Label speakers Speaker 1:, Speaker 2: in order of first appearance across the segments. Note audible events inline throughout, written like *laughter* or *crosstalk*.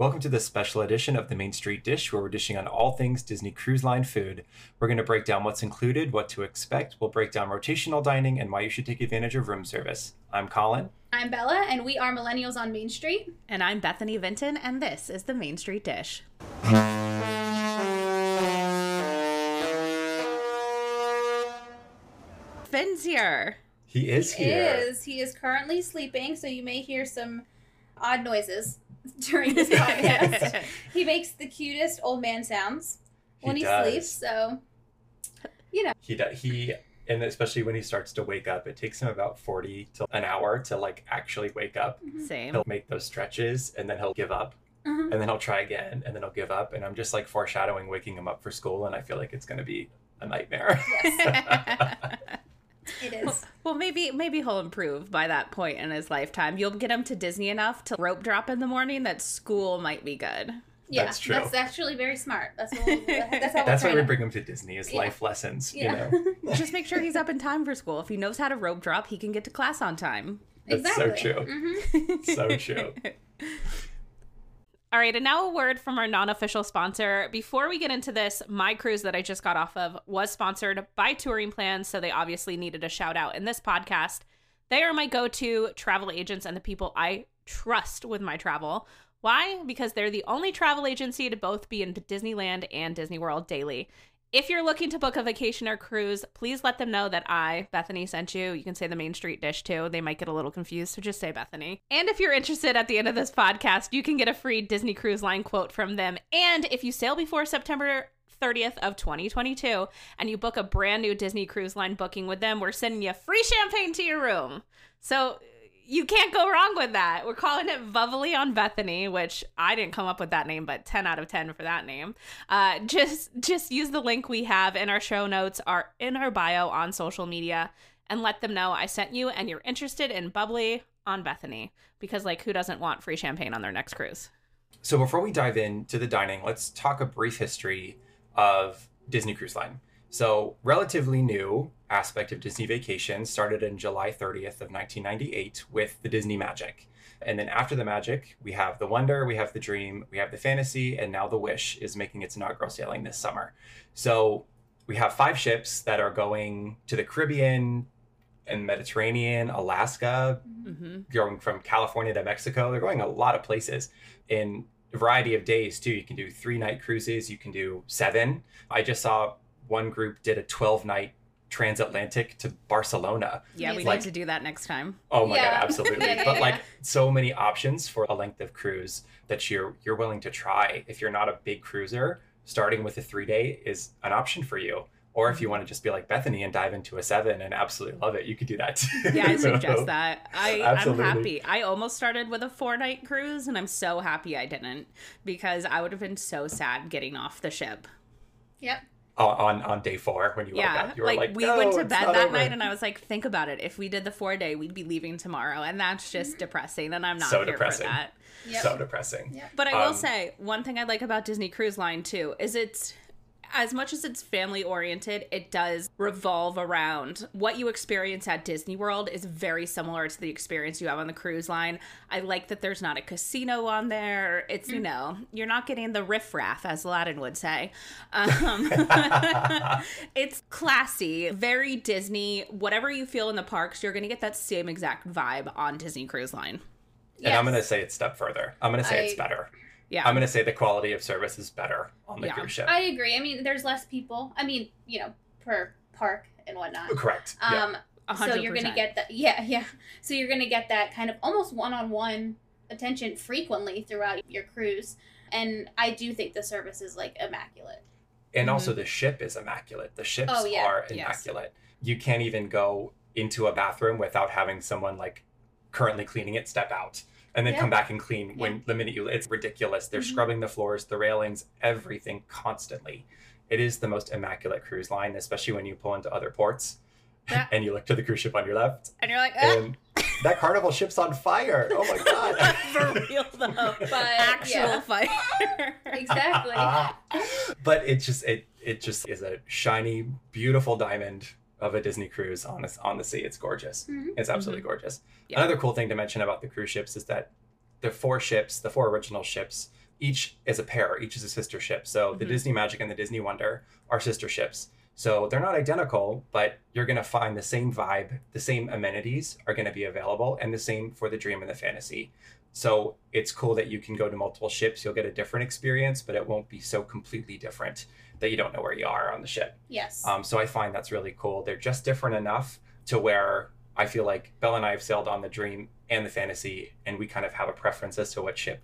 Speaker 1: Welcome to this special edition of the Main Street Dish, where we're dishing on all things Disney Cruise Line food. We're going to break down what's included, what to expect. We'll break down rotational dining and why you should take advantage of room service. I'm Colin.
Speaker 2: I'm Bella, and we are Millennials on Main Street.
Speaker 3: And I'm Bethany Vinton, and this is the Main Street Dish. Finn's here.
Speaker 1: He is here.
Speaker 2: He is. He is currently sleeping, so you may hear some odd noises *laughs* during this podcast. *laughs* he makes the cutest old man sounds when he,
Speaker 1: does.
Speaker 2: sleeps, so you know.
Speaker 1: He does. He and especially when he starts to wake up, it takes him about forty to an hour to like actually wake up.
Speaker 3: Same.
Speaker 1: He'll make those stretches and then he'll give up.
Speaker 2: Mhm.
Speaker 1: And then he'll try again and then he'll give up. And I'm just like foreshadowing waking him up for school and I feel like it's gonna be a nightmare. *laughs*
Speaker 2: It is.
Speaker 3: well, maybe maybe he'll improve by that point in his lifetime. You'll get him to Disney enough to rope drop in the morning that school might be good.
Speaker 2: Yeah,
Speaker 1: That's true.
Speaker 2: That's actually very smart. That's what we'll, that's how *laughs*
Speaker 1: That's why
Speaker 2: we'll
Speaker 1: we bring him to Disney is
Speaker 2: Yeah.
Speaker 1: life lessons,
Speaker 2: Yeah.
Speaker 1: you know. *laughs*
Speaker 3: Just make sure he's up in time for school. If he knows how to rope drop, he can get to class on time.
Speaker 2: him.
Speaker 1: That's so
Speaker 2: exactly.
Speaker 1: true.
Speaker 2: Mhm.
Speaker 1: so true. *laughs*
Speaker 4: All right, and now a word from our non official sponsor. Before we get into this, my cruise that I just got off of was sponsored by Touring Plans, so they obviously needed a shout out in this podcast. They are my go to travel agents and the people I trust with my travel. Why? Because they're the only travel agency to both be in Disneyland and Disney World daily. If you're looking to book a vacation or cruise, please let them know that I, Bethany, sent you. You can say the Main Street dish too. They might get a little confused, so just say Bethany. And if you're interested at the end of this podcast, you can get a free Disney Cruise Line quote from them. And if you sail before September 30th of 2022 and you book a brand new Disney Cruise Line booking with them, we're sending you free champagne to your room. So you can't go wrong with that. We're calling it Bubbly on Bethany, which I didn't come up with that name, but 10 out of 10 for that name. Uh, just just use the link we have in our show notes are in our bio on social media and let them know I sent you and you're interested in Bubbly on Bethany because like who doesn't want free champagne on their next cruise?
Speaker 1: So before we dive into the dining, let's talk a brief history of Disney Cruise Line. So, relatively new aspect of Disney Vacation started in July 30th of 1998 with the Disney Magic. And then after the Magic, we have the Wonder, we have the Dream, we have the Fantasy, and now the Wish is making its inaugural sailing this summer. So, we have five ships that are going to the Caribbean and Mediterranean, Alaska,
Speaker 3: Mm-hmm.
Speaker 1: going from California to Mexico. They're going a lot of places in a variety of days too. You can do three night cruises, you can do seven. I just saw one group did a 12 night transatlantic to Barcelona.
Speaker 3: Yeah, we
Speaker 2: Like-
Speaker 3: need to do that next time.
Speaker 1: Oh my
Speaker 2: Yeah.
Speaker 1: god, *laughs* absolutely.
Speaker 2: Yeah, yeah,
Speaker 1: but like
Speaker 2: yeah.
Speaker 1: so many options for a length of cruise that you're you're willing to try. If you're not a big cruiser, starting with a 3-day is an option for you. Or if you want to just be like Bethany and dive into a 7 and absolutely love it, you could do that too.
Speaker 3: Yeah, I *laughs* suggest that. I,
Speaker 1: Absolutely.
Speaker 3: I'm happy. I almost started with a four night cruise, and I'm so happy I didn't because I would have been so sad getting off the ship.
Speaker 2: Yep.
Speaker 1: On on day 4 when you woke
Speaker 3: Yeah,
Speaker 1: up. You were
Speaker 3: like,
Speaker 1: like,
Speaker 3: we
Speaker 1: "No,
Speaker 3: went to bed that
Speaker 1: over."
Speaker 3: night, and I was like, think about it. If we did the four day, we'd be leaving tomorrow, and that's just depressing. And I'm not
Speaker 1: So
Speaker 3: here
Speaker 1: depressing.
Speaker 3: for that.
Speaker 2: Yep.
Speaker 1: so depressing.
Speaker 2: Yep.
Speaker 3: But I will
Speaker 1: Um,
Speaker 3: say one thing I like about Disney Cruise Line too is it's as much as it's family oriented, it does revolve around what you experience at Disney World is very similar to the experience you have on the cruise line. I like that there's not a casino on there. It's, you know, you're not getting the riffraff, as Aladdin would say. *laughs* Um, *laughs* it's classy, very Disney. Whatever you feel in the parks, you're going to get that same exact vibe on Disney Cruise Line.
Speaker 1: And I'm going to say it's step further. I'm going to say it's better.
Speaker 3: Yeah.
Speaker 1: I'm going to say the quality of service is better on the
Speaker 3: Yeah.
Speaker 1: cruise ship.
Speaker 2: I agree. I mean, there's less people. I mean, you know, per park and whatnot.
Speaker 1: Correct. yeah.
Speaker 2: Um,
Speaker 3: A
Speaker 2: so
Speaker 3: hundred
Speaker 2: you're gonna get that. Yeah, *laughs* yeah. So you're gonna get that kind of almost one-on-one attention frequently throughout your cruise, and I do think the service is like immaculate.
Speaker 1: And also the ship is immaculate. The ships
Speaker 2: Oh, yeah.
Speaker 1: are
Speaker 3: Yes.
Speaker 1: immaculate. You can't even go into a bathroom without having someone like currently cleaning it step out and then
Speaker 2: Yeah.
Speaker 1: come back and clean when the minute you it's ridiculous. They're
Speaker 2: Mhm.
Speaker 1: scrubbing the floors, the railings, everything constantly. It is the most immaculate cruise line, especially when you pull into other ports
Speaker 3: Yeah. *laughs*
Speaker 1: and you look to the cruise ship on your left
Speaker 3: and you're like, ah,
Speaker 1: and that carnival ship's on fire. Oh my god. *laughs*
Speaker 3: for real though. *laughs*
Speaker 2: But,
Speaker 3: Actual fire.
Speaker 2: Exactly.
Speaker 1: but it just it it just is a shiny, beautiful diamond of a Disney cruise on a, on the sea. It's gorgeous.
Speaker 2: Mhm.
Speaker 1: It's absolutely gorgeous.
Speaker 3: Yeah.
Speaker 1: Another cool thing to mention about the cruise ships is that the four ships, the four original ships, each is a pair, each is a sister ship. So the
Speaker 3: Mhm.
Speaker 1: Disney Magic and the Disney Wonder are sister ships. So they're not identical, but you're going to find the same vibe, the same amenities are going to be available, and the same for the Dream and the Fantasy. So it's cool that you can go to multiple ships. You'll get a different experience, but it won't be so completely different that you don't know where you are on the ship.
Speaker 2: Yes.
Speaker 1: Um, so I find that's really cool. They're just different enough to where I feel like Bella and I have sailed on the Dream and the Fantasy, and we kind of have a preference as to what ship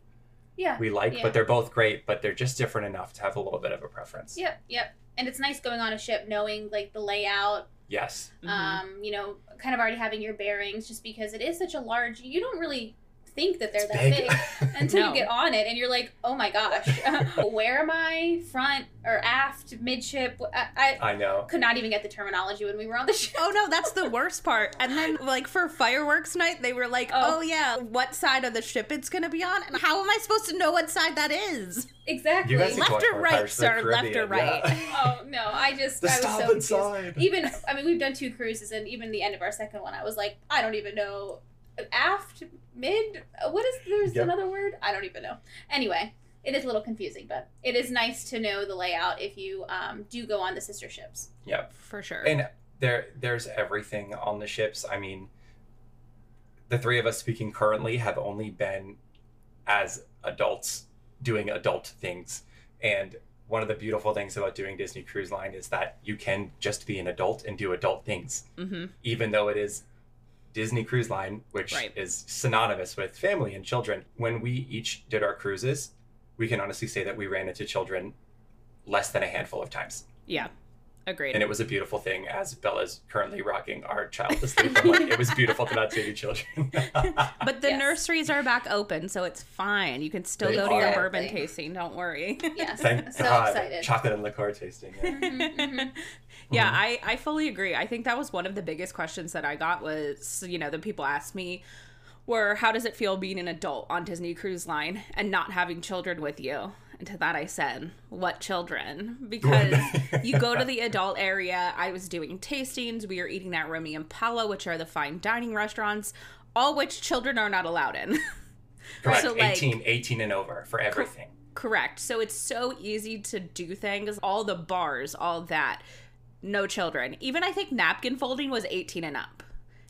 Speaker 2: yeah.
Speaker 1: we like.
Speaker 2: Yeah.
Speaker 1: But they're both great, but they're just different enough to have a little bit of a preference.
Speaker 2: Yep. Yep. And it's nice going on a ship knowing like the layout,
Speaker 1: Yes.
Speaker 3: Mhm.
Speaker 2: um, you know, kind of already having your bearings just because it is such a large you don't really think that they're
Speaker 1: It's
Speaker 2: that
Speaker 1: big.
Speaker 2: big *laughs* until
Speaker 3: No.
Speaker 2: you get on it and you're like, oh my gosh, *laughs* where am I? Front or aft, midship? I, I
Speaker 1: I know.
Speaker 2: could not even get the terminology when we were on the *laughs* ship.
Speaker 3: Oh no, that's the worst part. And then, like for fireworks night, they were like,
Speaker 2: Oh.
Speaker 3: "Oh, yeah, what side of the ship it's gonna be on?" And how am I supposed to know what side that is?
Speaker 2: Exactly.
Speaker 1: You guys need to
Speaker 3: Left or right,
Speaker 1: Pirates of the
Speaker 3: sir? Left or right?
Speaker 1: yeah.
Speaker 2: oh no, I just
Speaker 1: the
Speaker 2: I was so confused.
Speaker 1: side.
Speaker 2: Even I mean, we've done two cruises, and even the end of our second one, I was like, I don't even know aft, mid. uh, What is there's
Speaker 1: Yep.
Speaker 2: another word? I don't even know. Anyway, it is a little confusing, but it is nice to know the layout if you um, do go on the sister ships.
Speaker 1: Yep.
Speaker 3: For sure.
Speaker 1: And there, there's everything on the ships. I mean, the three of us speaking currently have only been as adults doing adult things. And one of the beautiful things about doing Disney Cruise Line is that you can just be an adult and do adult things,
Speaker 3: mm-hmm.
Speaker 1: even though it is Disney Cruise Line, which
Speaker 3: Right.
Speaker 1: is synonymous with family and children. When we each did our cruises, we can honestly say that we ran into children less than a handful of times.
Speaker 3: Yeah, agreed.
Speaker 1: And it was a beautiful thing as Bella's currently rocking our child to sleep. I'm like, it was beautiful to not see any children. *laughs*
Speaker 3: but the
Speaker 2: Yes.
Speaker 3: nurseries are back open, so it's fine. You can still
Speaker 1: They
Speaker 3: go to your
Speaker 1: are.
Speaker 3: bourbon tasting. Don't worry.
Speaker 2: Yes,
Speaker 1: Thank
Speaker 2: so
Speaker 1: God.
Speaker 2: excited.
Speaker 1: Chocolate and liqueur tasting. Yeah.
Speaker 2: Mhm, *laughs* mhm.
Speaker 3: Yeah. I, I fully agree. I think that was one of the biggest questions that I got was, you know, the people asked me were how does it feel being an adult on Disney Cruise Line and not having children with you? To that I said, what children? *laughs* Because you go to the adult area. I was doing tastings. We were eating at Remy and Palo, which are the fine dining restaurants, all which children are not allowed in. *laughs*
Speaker 1: Correct.
Speaker 3: So, like-
Speaker 1: 18, 18 and over for everything.
Speaker 3: Correct. So it's so easy to do things. All the bars, all that. No children. Even I think napkin folding was 18 and up.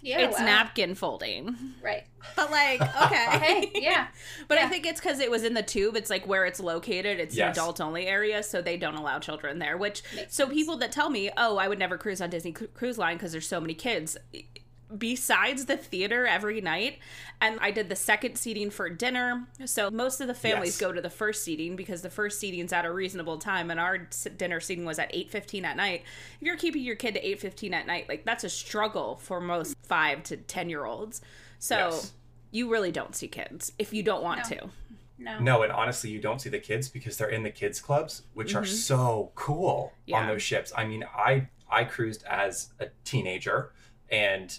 Speaker 2: Yeah,
Speaker 3: it's
Speaker 2: wow.
Speaker 3: napkin folding.
Speaker 2: Right.
Speaker 3: But like, *laughs* okay.
Speaker 2: Hey, yeah. *laughs*
Speaker 3: But I think it's because it was in the tube. It's like where it's located. It's
Speaker 1: Yes.
Speaker 3: an adult only area, so they don't allow children there. Which
Speaker 2: Makes
Speaker 3: so
Speaker 2: sense.
Speaker 3: people that tell me, "Oh, I would never cruise on Disney Cru- Cruise Line because there's so many kids." Besides the theater every night, and I did the second seating for dinner. So most of the families
Speaker 1: Yes.
Speaker 3: go to the first seating because the first seating's at a reasonable time, and our dinner seating was at eight fifteen at night. If you're keeping your kid to eight fifteen at night, like that's a struggle for most five to ten year olds. So
Speaker 1: Yes.
Speaker 3: you really don't see kids if you don't want
Speaker 2: No.
Speaker 3: to.
Speaker 2: No.
Speaker 1: No, and honestly, you don't see the kids because they're in the kids clubs, which are so cool
Speaker 3: Mm-hmm. Yeah.
Speaker 1: on those ships. I mean, I I cruised as a teenager, and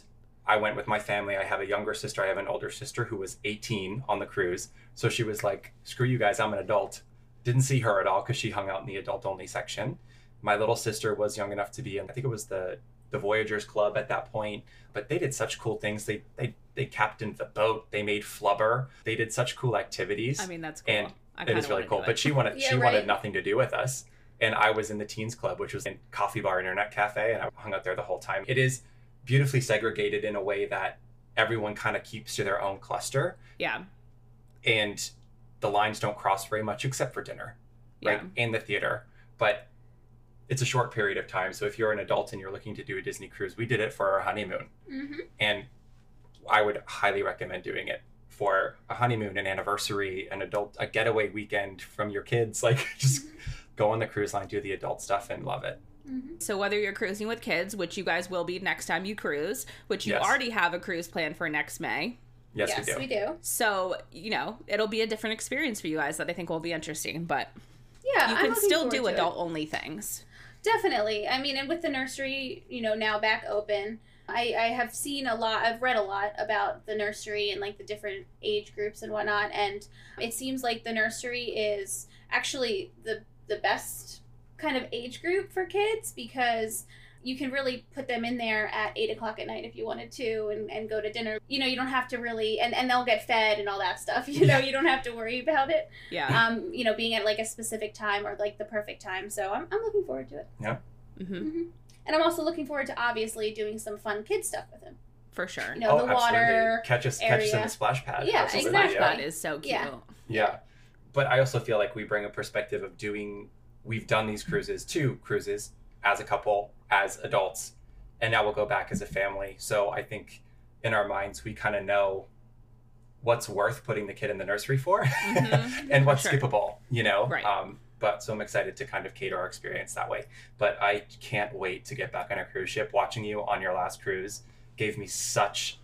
Speaker 1: I went with my family. I have a younger sister. I have an older sister who was 18 on the cruise, so she was like, "Screw you guys, I'm an adult." Didn't see her at all because she hung out in the adult only section. My little sister was young enough to be in. I think it was the the Voyagers Club at that point, but they did such cool things. They they they captained the boat. They made flubber. They did such cool activities.
Speaker 3: I mean, that's cool.
Speaker 1: And
Speaker 3: I
Speaker 1: it really cool. But she wanted *laughs*
Speaker 2: Yeah,
Speaker 1: she
Speaker 2: right.
Speaker 1: wanted nothing to do with us. And I was in the teens club, which was in coffee bar internet cafe, and I hung out there the whole time. It is beautifully segregated in a way that everyone kind of keeps to their own cluster,
Speaker 3: yeah,
Speaker 1: and the lines don't cross very much except for dinner, right?
Speaker 3: yeah,
Speaker 1: In the theater, but it's a short period of time. So if you're an adult and you're looking to do a Disney cruise, we did it for our honeymoon,
Speaker 2: Mm-hmm.
Speaker 1: and I would highly recommend doing it for a honeymoon, an anniversary, an adult, a getaway weekend from your kids. *laughs* Like just go on the cruise line, do the adult stuff, and love it.
Speaker 2: Mm-hmm.
Speaker 3: So whether you're cruising with kids, which you guys will be next time you cruise, which you
Speaker 1: Yes.
Speaker 3: already have a cruise plan for next May.
Speaker 1: Yes,
Speaker 2: yes,
Speaker 1: we do.
Speaker 2: we do.
Speaker 3: So, you know, it'll be a different experience for you guys that I think will be interesting, but
Speaker 2: Yeah,
Speaker 3: you
Speaker 2: I'm
Speaker 3: can still do
Speaker 2: to it.
Speaker 3: adult only things.
Speaker 2: Definitely. I mean, and with the nursery, you know, now back open, I, I have seen a lot, I've read a lot about the nursery and like the different age groups and whatnot. And it seems like the nursery is actually the, the best kind of age group for kids because you can really put them in there at eight o'clock at night if you wanted to and, and go to dinner. You know, you don't have to really and, and they'll get fed and all that stuff. *laughs* You know, you don't have to worry about it.
Speaker 3: Yeah.
Speaker 2: Um, you know, being at like a specific time or like the perfect time. So I'm I'm looking forward to it.
Speaker 3: hmm
Speaker 2: hmm And I'm also looking forward to obviously doing some fun kid stuff with him.
Speaker 3: For sure.
Speaker 2: You know, the water.
Speaker 1: Catch us, catch us in the splash pad.
Speaker 2: Yeah,
Speaker 1: Absolutely,
Speaker 3: Splash
Speaker 2: exactly.
Speaker 3: pad is so cute.
Speaker 2: Yeah.
Speaker 1: Yeah. But I also feel like we bring a perspective of doing, we've done these cruises, two cruises, as a couple, as adults, and now we'll go back as a family. So I think in our minds, we kind of know what's worth putting the kid in the nursery for
Speaker 3: Mhm. *laughs*
Speaker 1: and what's
Speaker 3: Sure.
Speaker 1: skippable, you know?
Speaker 3: Right.
Speaker 1: Um, but so I'm excited to kind of cater our experience that way. But I can't wait to get back on a cruise ship. Watching you on your last cruise gave me such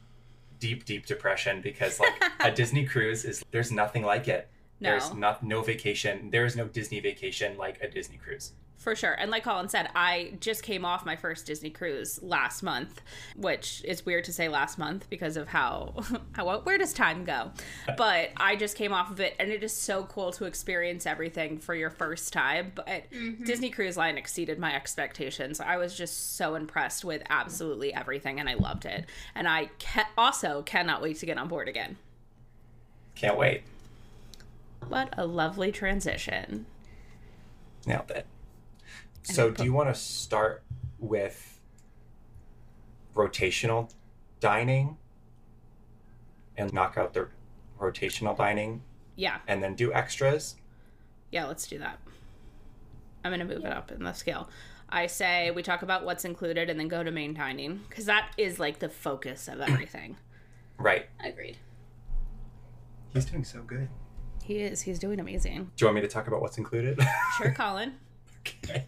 Speaker 1: deep, deep depression because like *laughs* a Disney cruise is there's nothing like it.
Speaker 3: No.
Speaker 1: There's not no vacation. There is no Disney vacation like a Disney cruise.
Speaker 3: For sure. And like Colin said, I just came off my first Disney cruise last month, which is weird to say last month because of how *laughs* how where does time go? *laughs* But I just came off of it and it is so cool to experience everything for your first time. But mm-hmm. Disney Cruise Line exceeded my expectations. I was just so impressed with absolutely everything and I loved it. And I ca- also cannot wait to get on board again.
Speaker 1: Can't wait.
Speaker 3: What a lovely transition.
Speaker 1: Nailed it. So do you want to start with rotational dining and knock out the rotational dining
Speaker 3: Yeah.
Speaker 1: and then do extras?
Speaker 3: Yeah, let's do that. I'm going to move it up in the scale. I say we talk about what's included and then go to main dining because that is like the focus of *clears throat* everything.
Speaker 1: Right.
Speaker 2: Agreed.
Speaker 1: He's doing so good.
Speaker 3: He is. He's doing amazing.
Speaker 1: Do you want me to talk about what's included? *laughs*
Speaker 3: Sure, Colin. *laughs*
Speaker 1: okay.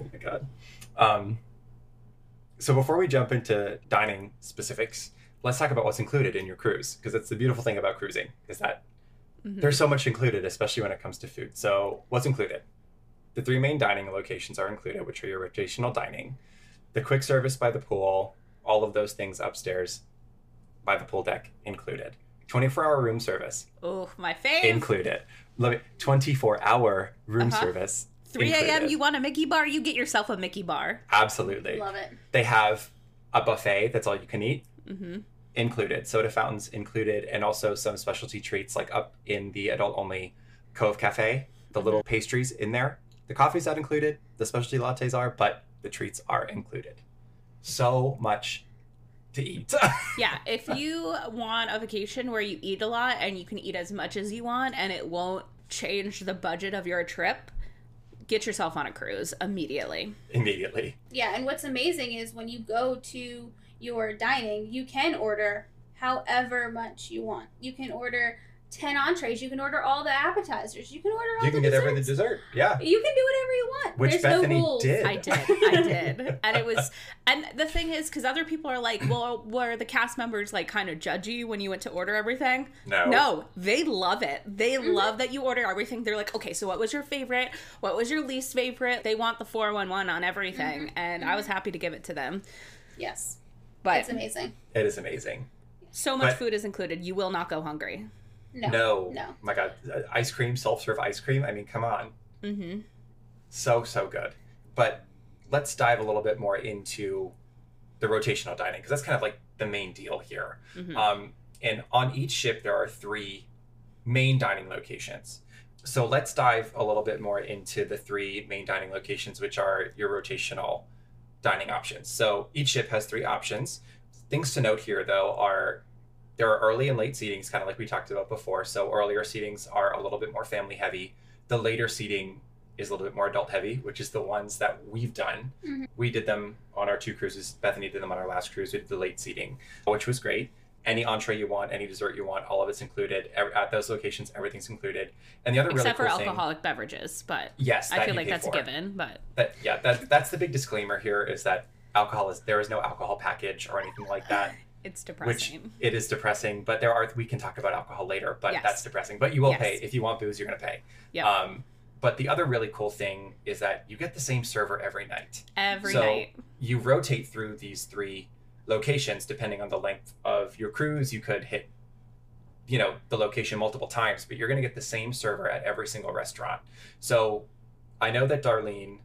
Speaker 1: oh my god. Um, so before we jump into dining specifics, let's talk about what's included in your cruise because that's the beautiful thing about cruising is that
Speaker 3: Mhm.
Speaker 1: there's so much included, especially when it comes to food. So what's included? The three main dining locations are included, which are your rotational dining, the quick service by the pool, all of those things upstairs by the pool deck included. 24 hour room service
Speaker 3: Oh, my fave.
Speaker 1: included. Let me 24 hour room
Speaker 3: Uh-huh.
Speaker 1: service.
Speaker 3: 3 a.m. You want a Mickey bar? You get yourself a Mickey bar.
Speaker 1: Absolutely.
Speaker 2: Love it.
Speaker 1: They have a buffet that's all you can eat
Speaker 3: hmm
Speaker 1: included, soda fountains included, and also some specialty treats like up in the adult only Cove Cafe, the little pastries in there. The coffee's not included, the specialty lattes are, but the treats are included. So much to eat. *laughs*
Speaker 3: Yeah, *laughs* if you want a vacation where you eat a lot and you can eat as much as you want and it won't change the budget of your trip, get yourself on a cruise immediately.
Speaker 1: Immediately.
Speaker 2: Yeah, and what's amazing is when you go to your dining, you can order however much you want. You can order 10 entrees, you can order all the appetizers, you can order all the
Speaker 1: You
Speaker 2: the
Speaker 1: can get every the dessert. Yeah.
Speaker 2: You can do whatever you want.
Speaker 1: Which
Speaker 2: There's
Speaker 1: Bethany
Speaker 2: no rules.
Speaker 1: did.
Speaker 3: I did. I *laughs* did. And it was and the thing is cuz other people are like, "Well, were the cast members like kind of judgy when you went to order everything?"
Speaker 1: No.
Speaker 3: No, they love it. They
Speaker 2: Mm-hmm.
Speaker 3: love that you order everything. They're like, "Okay, so what was your favorite? What was your least favorite?" They want the 411 on everything,
Speaker 2: Mm-hmm.
Speaker 3: and I was happy to give it to them.
Speaker 2: Yes.
Speaker 3: But
Speaker 2: It's amazing.
Speaker 1: It is amazing.
Speaker 3: so much
Speaker 1: But-
Speaker 3: food is included. You will not go hungry.
Speaker 2: No.
Speaker 1: No.
Speaker 2: No.
Speaker 1: Oh my God. Uh, Ice cream, self serve ice cream. I mean, come on.
Speaker 3: Mhm.
Speaker 1: So, so good. But let's dive a little bit more into the rotational dining because that's kind of like the main deal here.
Speaker 3: Mhm.
Speaker 1: Um, and on each ship, there are three main dining locations. So let's dive a little bit more into the three main dining locations, which are your rotational dining options. So each ship has three options. Things to note here, though, are there are early and late seatings, kind of like we talked about before. So earlier seatings are a little bit more family heavy. The later seating is a little bit more adult heavy, which is the ones that we've done.
Speaker 2: Mhm.
Speaker 1: We did them on our two cruises. Bethany did them on our last cruise. We did the late seating, which was great. Any entree you want, any dessert you want, all of it's included at those locations. Everything's included. And the other
Speaker 3: Except
Speaker 1: really
Speaker 3: for
Speaker 1: cool thing,
Speaker 3: alcoholic beverages, but
Speaker 1: yes,
Speaker 3: I feel like that's a given, but
Speaker 1: That yeah, that that's the big disclaimer here is that alcohol is there is no alcohol package or anything like that.
Speaker 3: It's depressing.
Speaker 1: which it is depressing. But there are we can talk about alcohol later, but
Speaker 3: Yes.
Speaker 1: that's depressing. But you will
Speaker 3: Yes.
Speaker 1: pay if you want booze, you're going to pay.
Speaker 3: Yep.
Speaker 1: Um, but the other really cool thing is that you get the same server every night.
Speaker 3: Every
Speaker 1: so
Speaker 3: night.
Speaker 1: you rotate through these three locations depending on the length of your cruise. You could hit, you know, the location multiple times, but you're going to get the same server at every single restaurant. So I know that Darlene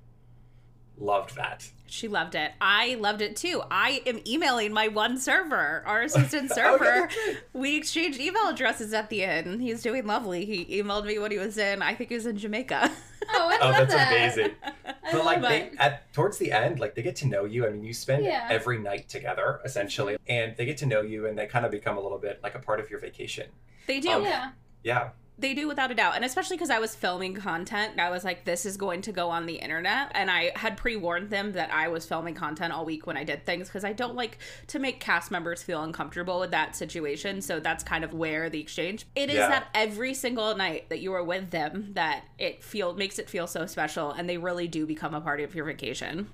Speaker 1: loved that.
Speaker 3: She loved it. I loved it too. I am emailing my one server, our *laughs* assistant server.
Speaker 1: yeah, that's right.
Speaker 3: we exchanged email addresses at the end. He's doing lovely. He emailed me when he was in, I think he was in Jamaica.
Speaker 2: Oh, I *laughs*
Speaker 1: Oh,
Speaker 2: love
Speaker 1: that's
Speaker 2: that.
Speaker 1: amazing.
Speaker 2: I
Speaker 1: But like they at towards the end, like they get to know you. I mean, you spend
Speaker 2: Yeah.
Speaker 1: every night together essentially, and they get to know you, and they kind of become a little bit like a part of your vacation.
Speaker 3: They do.
Speaker 1: Um,
Speaker 2: yeah.
Speaker 1: Yeah,
Speaker 3: They do without a doubt. And especially because I was filming content, I was like, this is going to go on the internet. And I had pre warned them that I was filming content all week when I did things because I don't like to make cast members feel uncomfortable with that situation. So that's kind of where the exchange. It is
Speaker 1: Yeah.
Speaker 3: that every single night that you are with them that it feel makes it feel so special and they really do become a part of your vacation.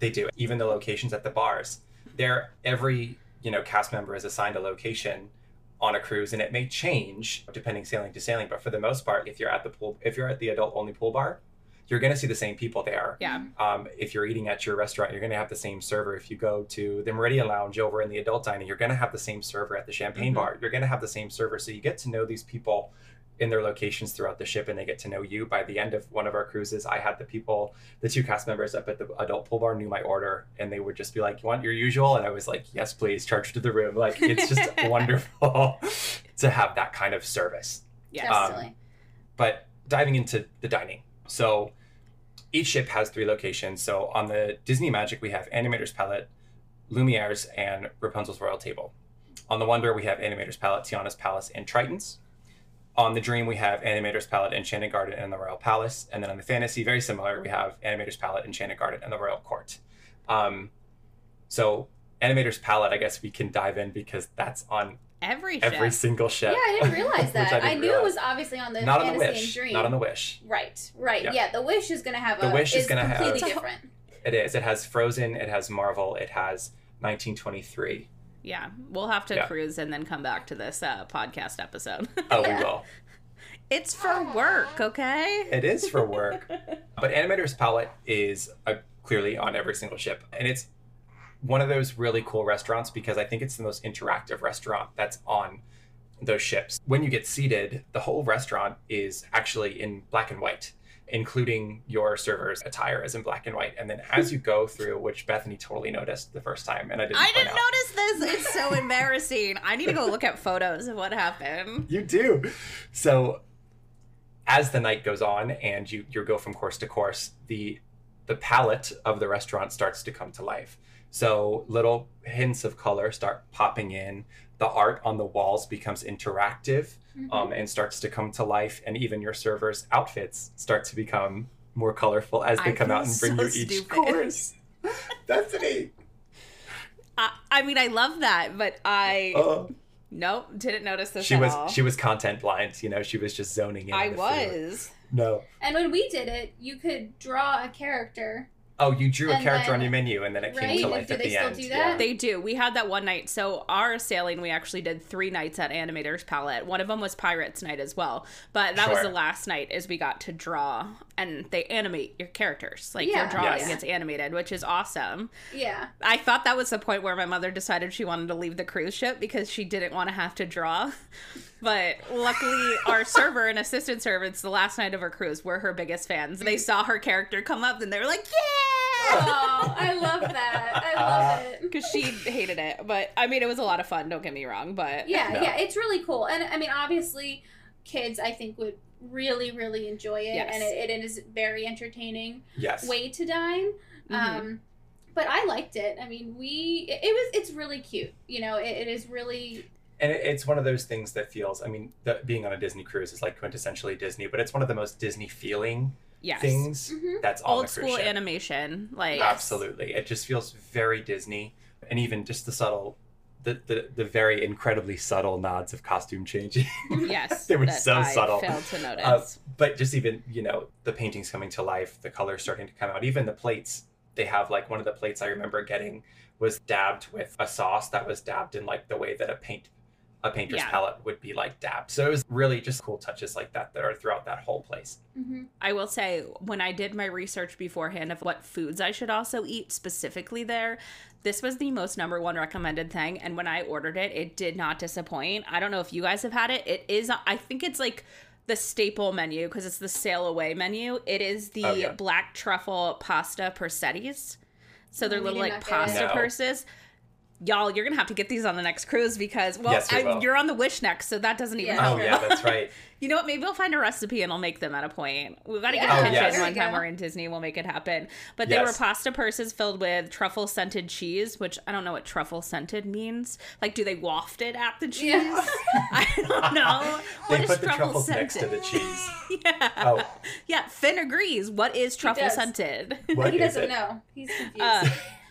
Speaker 1: they do. Even the locations at the bars, there every you know cast member is assigned a location on a cruise, and it may change depending sailing to sailing. But for the most part, if you're at the pool, if you're at the adult only pool bar, you're going to see the same people there.
Speaker 3: Yeah.
Speaker 1: Um, if you're eating at your restaurant, you're going to have the same server. If you go to the Meridian Lounge over in the adult dining, you're going to have the same server at the Champagne
Speaker 3: Mhm.
Speaker 1: Bar. You're going to have the same server. So you get to know these people in their locations throughout the ship and they get to know you. By the end of one of our cruises, I had the people, the two cast members up at the adult pool bar knew my order and they would just be like, You want your usual? And I was like, Yes, please, charge to the room. Like, it's just *laughs* wonderful *laughs* to have that kind of service
Speaker 3: Yes.
Speaker 1: Um,
Speaker 2: Definitely.
Speaker 1: but diving into the dining. So each ship has three locations. So on the Disney Magic, we have Animator's Palette, Lumiere's, and Rapunzel's Royal Table. On the Wonder, we have Animator's Palette, Tiana's Palace, and Triton's. On the Dream, we have Animator's Palette, Enchanted Garden, and the Royal Palace. And then on the Fantasy, very similar, we have Animator's Palette, Enchanted Garden, and the Royal Court. Um, so Animator's Palette, I guess we can dive in because that's on
Speaker 3: every ship.
Speaker 1: every single ship.
Speaker 2: yeah, I didn't *laughs* realize that. I,
Speaker 1: didn't
Speaker 2: knew it was obviously on the
Speaker 1: not on the Wish.
Speaker 2: and dream.
Speaker 1: Not on the Wish.
Speaker 2: Right, right.
Speaker 1: Yeah.
Speaker 2: Yeah. the wish is gonna have
Speaker 1: The
Speaker 2: a
Speaker 1: Wish is gonna have-
Speaker 2: completely
Speaker 3: a-
Speaker 2: different.
Speaker 1: It is. It has Frozen. It has Marvel. It has 1923.
Speaker 3: Yeah. We'll have to
Speaker 1: Yeah.
Speaker 3: cruise and then come back to this uh, podcast episode.
Speaker 1: Oh, we *laughs* will.
Speaker 3: it's for work, okay?
Speaker 1: It is for *laughs* work. but Animator's Palette is uh clearly on every single ship. And it's one of those really cool restaurants because I think it's the most interactive restaurant that's on those ships. When you get seated, the whole restaurant is actually in black and white, including your server's attire is in black and white. And then as you go through, which Bethany totally noticed the first time, and I didn't
Speaker 3: I didn't
Speaker 1: out.
Speaker 3: notice this. It's so *laughs* embarrassing. I need to go look at photos of what happened.
Speaker 1: You do. So as the night goes on and you you go from course to course, the the palette of the restaurant starts to come to life. So little hints of color start popping in. The art on the walls becomes interactive
Speaker 2: Mhm.
Speaker 1: um, and starts to come to life, and even your servers' outfits start to become more colorful as they
Speaker 3: I
Speaker 1: come out and bring
Speaker 3: so
Speaker 1: you each
Speaker 3: stupid.
Speaker 1: course. *laughs* Bethany.
Speaker 3: I, I mean, I love that, but I
Speaker 1: Oh.
Speaker 3: nope didn't notice this
Speaker 1: she
Speaker 3: at
Speaker 1: was
Speaker 3: all.
Speaker 1: she was content blind. You know, she was just zoning in.
Speaker 3: I
Speaker 1: on the food.
Speaker 3: was.
Speaker 1: No.
Speaker 2: And when we did it, you could draw a character.
Speaker 1: Oh, you drew a
Speaker 2: And
Speaker 1: character on your menu, and then it came
Speaker 2: Right?
Speaker 1: to life
Speaker 2: Do
Speaker 1: at
Speaker 2: they
Speaker 1: the
Speaker 2: still
Speaker 1: end.
Speaker 2: do
Speaker 1: Yeah.
Speaker 2: that?
Speaker 3: They do. We had that one night. So our sailing, we actually did three nights at Animator's Palette. One of them was Pirates Night as well. But that was the last night is we got to draw and they animate your characters. Like your drawing
Speaker 1: Yes.
Speaker 3: gets animated, which is awesome.
Speaker 2: Yeah.
Speaker 3: I thought that was the point where my mother decided she wanted to leave the cruise ship because she didn't want to have to draw. *laughs* But luckily, our server and assistant servants, the last night of her cruise, were her biggest fans. They mm-hmm. saw her character come up and they were like, "Yeah!"
Speaker 2: Oh, I love that. I love it.
Speaker 3: because she hated it. But I mean, it was a lot of fun. Don't get me wrong. But
Speaker 2: Yeah,
Speaker 1: No.
Speaker 2: yeah, it's really cool. And I mean, obviously, kids, I think, would really, really enjoy it.
Speaker 3: Yes.
Speaker 2: And it, it is very entertaining
Speaker 1: Yes.
Speaker 2: way to dine.
Speaker 3: Mhm.
Speaker 2: Um, but I liked it. I mean, we, it, it was, it's really cute. You know, it, it is really,
Speaker 1: And it's one of those things that feels. I mean, the, being on a Disney cruise is like quintessentially Disney, but it's one of the most Disney feeling
Speaker 3: yes,
Speaker 1: things
Speaker 2: Mhm.
Speaker 1: that's on
Speaker 3: old
Speaker 1: the
Speaker 3: school
Speaker 1: ship.
Speaker 3: animation. Like
Speaker 1: Absolutely, it just feels very Disney, and even just the subtle, the the, the very incredibly subtle nods of costume changing. *laughs*
Speaker 3: yes, *laughs*
Speaker 1: They were
Speaker 3: that
Speaker 1: so
Speaker 3: I
Speaker 1: subtle.
Speaker 3: Failed to notice.
Speaker 1: Uh, but just even you know the paintings coming to life the colors starting to come out even the plates they have like one of the plates i remember getting was dabbed with a sauce that was dabbed in like the way that a paint a painter's
Speaker 3: Yeah.
Speaker 1: palette would be like dab. so it was really just cool touches like that that are throughout that whole place
Speaker 2: mhm.
Speaker 3: I will say, when I did my research beforehand of what foods I should also eat specifically there, this was the most number one recommended thing. And when I ordered it, it did not disappoint. I don't know if you guys have had it. It is, I think it's like the staple menu because it's the sail away menu. It is the
Speaker 1: Oh, yeah.
Speaker 3: black truffle pasta persettis. So they're
Speaker 2: We
Speaker 3: little like pasta
Speaker 1: it. No.
Speaker 3: purses. Y'all, you're gonna have to get these on the next cruise because well,
Speaker 1: Yes, we
Speaker 3: I, you're on the wish next, so that doesn't even
Speaker 2: Yeah.
Speaker 3: help.
Speaker 1: Oh yeah, that's right. *laughs*
Speaker 3: You know what? Maybe we'll find a recipe and I'll make them at a point. We've got to get
Speaker 2: Yeah.
Speaker 3: a
Speaker 1: Oh,
Speaker 3: kitchen
Speaker 1: yes.
Speaker 3: one time
Speaker 2: we go.
Speaker 3: we're in Disney. We'll make it happen. But they were pasta purses filled with truffle scented cheese, which I don't know what truffle scented means. Like, do they waft it at the cheese?
Speaker 2: Yeah. *laughs*
Speaker 3: I don't *laughs* know.
Speaker 1: They
Speaker 3: What is
Speaker 1: put the
Speaker 3: truffle
Speaker 1: truffles next to
Speaker 3: scented?
Speaker 1: the cheese.
Speaker 3: yeah.
Speaker 1: Oh,
Speaker 3: Yeah. Finn agrees. What is truffle scented?
Speaker 1: what
Speaker 2: he
Speaker 1: is
Speaker 2: doesn't
Speaker 1: it?
Speaker 2: know. He's confused.
Speaker 3: Uh,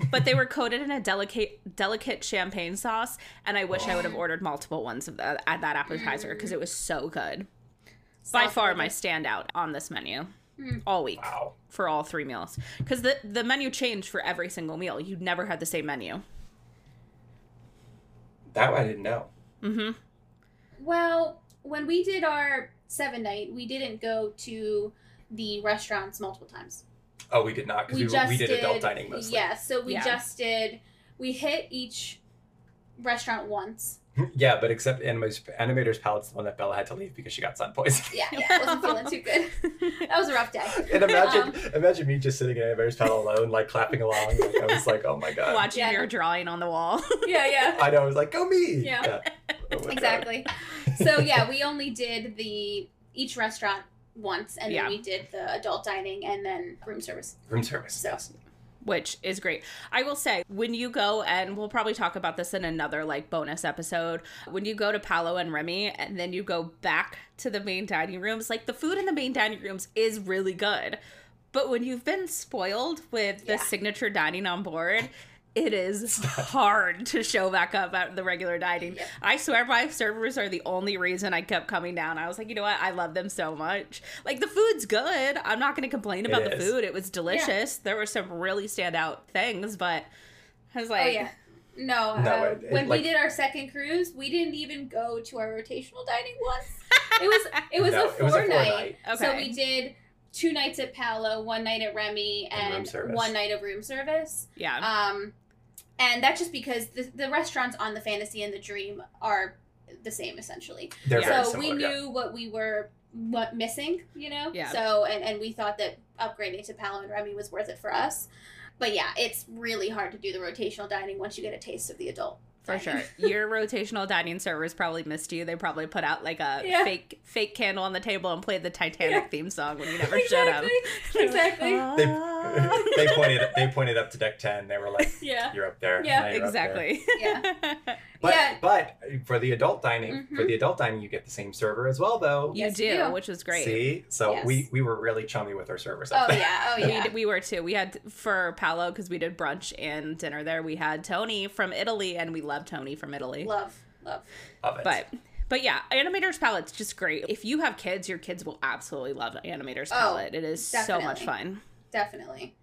Speaker 3: but they were coated in a delicate, delicate champagne sauce, and I wish I would have ordered multiple ones of that at that appetizer because it was so good. By far
Speaker 2: good.
Speaker 3: my standout on this menu
Speaker 2: Mm.
Speaker 3: all week
Speaker 1: Wow.
Speaker 3: for all three meals because the the menu changed for every single meal. You never had the same menu.
Speaker 1: That I didn't know.
Speaker 3: Mm-hmm.
Speaker 2: Well, when we did our seven night, we didn't go to the restaurants multiple times.
Speaker 1: Oh, we did not because we, were- we did, adult dining mostly.
Speaker 2: Yeah, so we
Speaker 3: Yeah.
Speaker 2: just did. We hit each restaurant once.
Speaker 1: Yeah, but except Animator's, Animator's Palette's the one that Bella had to leave because she got sun poisoning.
Speaker 2: Yeah, yeah, *laughs* wasn't feeling too good. That was a rough day. *laughs*
Speaker 1: And imagine,
Speaker 2: Um,
Speaker 1: imagine me just sitting in Animator's Palate alone, like clapping along. Like, I was like, oh my god.
Speaker 3: Watching
Speaker 2: Yeah.
Speaker 3: your drawing on the wall. *laughs*
Speaker 2: yeah, yeah.
Speaker 1: I know. I was like, go me.
Speaker 2: Yeah.
Speaker 1: Oh my God.
Speaker 2: exactly. So yeah, we only did the each restaurant once, and
Speaker 3: Yeah.
Speaker 2: then we did the adult dining and then room service.
Speaker 1: Room service.
Speaker 2: So
Speaker 3: which is great. I will say, when you go, and we'll probably talk about this in another like bonus episode, when you go to Palo and Remy and then you go back to the main dining rooms, like the food in the main dining rooms is really good. But when you've been spoiled with the
Speaker 2: Yeah.
Speaker 3: signature dining on board, it is hard to show back up at the regular dining.
Speaker 2: Yep.
Speaker 3: I swear my servers are the only reason I kept coming down. I was like, you know what? I love them so much. Like the food's good. I'm not going to complain about the food. It was delicious. There were some really standout things, but I was like,
Speaker 2: oh yeah. No,
Speaker 1: No,
Speaker 2: uh,
Speaker 1: it- it,
Speaker 2: when
Speaker 1: like-
Speaker 2: we did our second cruise, we didn't even go to our rotational dining once. *laughs* It was it was
Speaker 1: No,
Speaker 2: a
Speaker 1: it
Speaker 2: four
Speaker 1: was a four
Speaker 2: night.
Speaker 1: night.
Speaker 3: Okay.
Speaker 2: So we did two nights at Palo, one night at Remy,
Speaker 1: And
Speaker 2: and one night of room service.
Speaker 3: yeah,
Speaker 2: Um, and that's just because the, the restaurants on the Fantasy and the Dream are the same essentially.
Speaker 1: They're
Speaker 3: Yeah.
Speaker 1: very
Speaker 2: so
Speaker 1: similar.
Speaker 2: we
Speaker 1: yeah.
Speaker 2: knew what we were what missing, you know.
Speaker 3: Yeah.
Speaker 2: So and and we thought that upgrading to Palo and Remy was worth it for us. But yeah, it's really hard to do the rotational dining once you get a taste of the adult.
Speaker 3: For sure. *laughs* Your rotational dining servers probably missed you. They probably put out like a
Speaker 2: Yeah.
Speaker 3: fake fake candle on the table and played the Titanic
Speaker 2: Yeah.
Speaker 3: theme song when you never *laughs* showed up.
Speaker 2: exactly. exactly.
Speaker 1: They,
Speaker 3: Ah.
Speaker 1: they pointed they pointed up to deck ten. They were like, *laughs*
Speaker 2: Yeah.
Speaker 1: "You're up there."
Speaker 2: Yeah.
Speaker 1: Now there."
Speaker 3: exactly.
Speaker 2: Yeah.
Speaker 1: But
Speaker 2: Yeah.
Speaker 1: but for the adult dining, for
Speaker 2: Mhm.
Speaker 1: the adult dining, you get the same server as well, though.
Speaker 3: You
Speaker 2: Yes,
Speaker 3: do,
Speaker 2: you
Speaker 3: which was great.
Speaker 1: See, so
Speaker 2: Yes.
Speaker 1: we we were really chummy with our servers.
Speaker 2: Oh
Speaker 1: there.
Speaker 2: yeah. *laughs* Oh
Speaker 3: We,
Speaker 2: yeah.
Speaker 3: d- we were too. We had for Palo because we did brunch and dinner there. We had Tony from Italy, and we love Tony from Italy.
Speaker 2: love, love.
Speaker 1: Love it.
Speaker 3: But but yeah, Animator's Palette's just great. If you have kids, your kids will absolutely love Animator's
Speaker 2: Oh,
Speaker 3: Palette. It is so much fun.
Speaker 2: Definitely.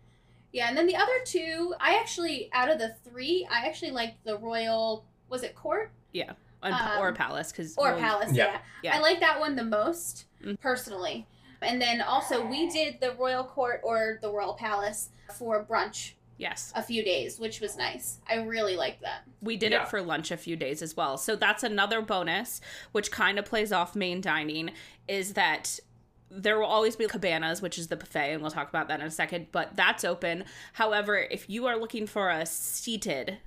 Speaker 2: Yeah, and then the other two, I actually out of the three, I actually liked the Royal. Was it Court
Speaker 3: And,
Speaker 2: Um,
Speaker 3: or Palace because
Speaker 2: or Palace?
Speaker 1: Yeah.
Speaker 2: Yeah.
Speaker 3: Yeah.
Speaker 2: I like that one the most
Speaker 3: Mm.
Speaker 2: personally. And then also we did the Royal Court or the Royal Palace for brunch
Speaker 3: yes,
Speaker 2: a few days, which was nice. I really liked that.
Speaker 3: we did
Speaker 1: Yeah.
Speaker 3: it for lunch a few days as well. So that's another bonus, which kind of plays off main dining, is that there will always be cabanas, which is the buffet, and we'll talk about that in a second. But that's open. However, if you are looking for a seated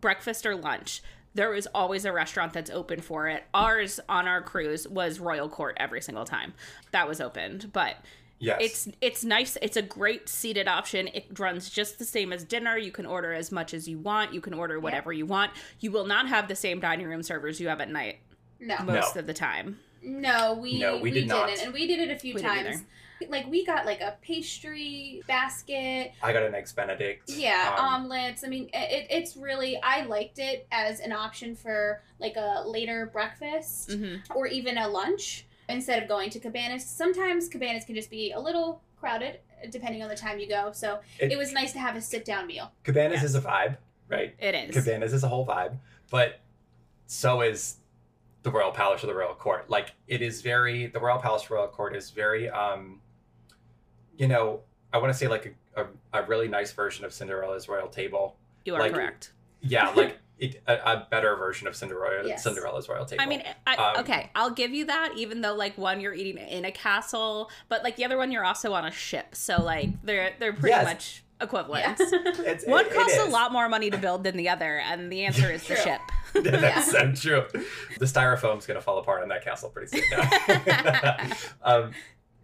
Speaker 3: breakfast or lunch, there is always a restaurant that's open for it. Ours on our cruise was Royal Court every single time that was opened, but
Speaker 1: yes,
Speaker 3: it's it's nice. It's a great seated option. It runs just the same as dinner. You can order as much as you want. You can order whatever you want. You will not have the same dining room servers you have at night
Speaker 2: No.
Speaker 3: most of the time.
Speaker 2: No, we
Speaker 1: No, we
Speaker 2: we,
Speaker 1: did
Speaker 2: didn't,
Speaker 1: not.
Speaker 2: and we did it a few
Speaker 3: We didn't
Speaker 2: times. Like we got like a pastry basket.
Speaker 1: I got an eggs Benedict.
Speaker 2: Yeah,
Speaker 1: Um,
Speaker 2: omelets. I mean, it, it's really I liked it as an option for like a later breakfast
Speaker 3: hmm
Speaker 2: or even a lunch instead of going to cabanas. Sometimes cabanas can just be a little crowded depending on the time you go. So
Speaker 1: It-
Speaker 2: it, was nice to have a sit down meal.
Speaker 1: Cabanas
Speaker 3: Yes.
Speaker 1: is a vibe, right?
Speaker 3: It is.
Speaker 1: Cabanas is a whole vibe, but so is the Royal Palace or the Royal Court. Like it is very the Royal Palace Royal Court is very um you know, I want to say like a, a, a really nice version of Cinderella's royal table.
Speaker 3: You are
Speaker 1: like-
Speaker 3: correct.
Speaker 1: Yeah, *laughs* like it, a, a better version of Cinderella,
Speaker 2: Yes.
Speaker 1: Cinderella's royal table.
Speaker 3: I mean, I,
Speaker 1: Um,
Speaker 3: okay, I'll give you that. Even though like one you're eating in a castle, but like the other one you're also on a ship, so like they're they're pretty
Speaker 1: Yes.
Speaker 3: much equivalent. *laughs*
Speaker 1: it's,
Speaker 3: One
Speaker 1: it- it
Speaker 3: costs a lot more money to build than the other, and the answer is the
Speaker 2: True.
Speaker 3: ship. *laughs*
Speaker 1: That's so true. The styrofoam's gonna fall apart in that castle pretty soon. um,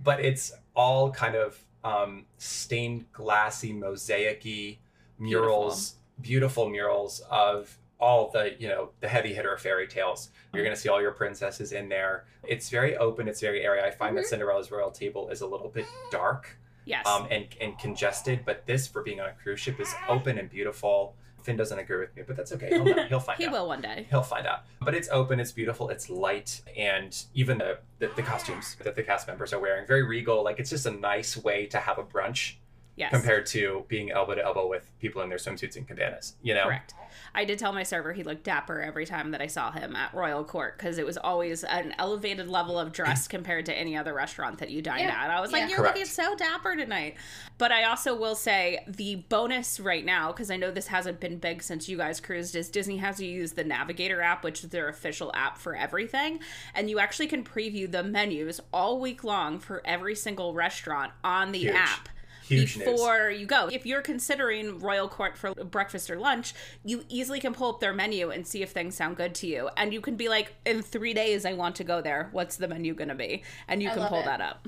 Speaker 1: but it's all kind of um, stained glassy, mosaicy murals, beautiful. murals of all the you know the heavy hitter fairy tales. You're gonna see all your princesses in there. It's very open. It's very airy. I find that
Speaker 2: Mhm.
Speaker 1: Cinderella's royal table is a little bit dark
Speaker 3: Yes.
Speaker 1: um, and and congested, but this for being on a cruise ship is open and beautiful. Finn doesn't agree with me, but that's okay. He'll, know. *laughs* He'll find
Speaker 3: he
Speaker 1: out.
Speaker 3: will one day.
Speaker 1: He'll find out. But it's open, it's beautiful, it's light, and even the, the, the costumes that the cast members are wearing, very regal. Like it's just a nice way to have a brunch
Speaker 3: Yes.
Speaker 1: compared to being elbow to elbow with people in their swimsuits and cabanas. You know?
Speaker 3: Correct. I did tell my server he looked dapper every time that I saw him at Royal Court because it was always an elevated level of dress *clears throat* compared to any other restaurant that you dined
Speaker 2: Yeah.
Speaker 3: at. I was like, you're
Speaker 1: Correct.
Speaker 3: looking so dapper tonight. But I also will say the bonus right now, because I know this hasn't been big since you guys cruised, is Disney has you use the Navigator app, which is their official app for everything. And you actually can preview the menus all week long for every single restaurant on the
Speaker 1: Huge.
Speaker 3: app
Speaker 1: Huge news.
Speaker 3: before you go. If you're considering Royal Court for breakfast or lunch, you easily can pull up their menu and see if things sound good to you. And you can be like, in three days, I want to go there. What's the menu going to be? And you
Speaker 2: I
Speaker 3: can pull
Speaker 2: it.
Speaker 3: that up.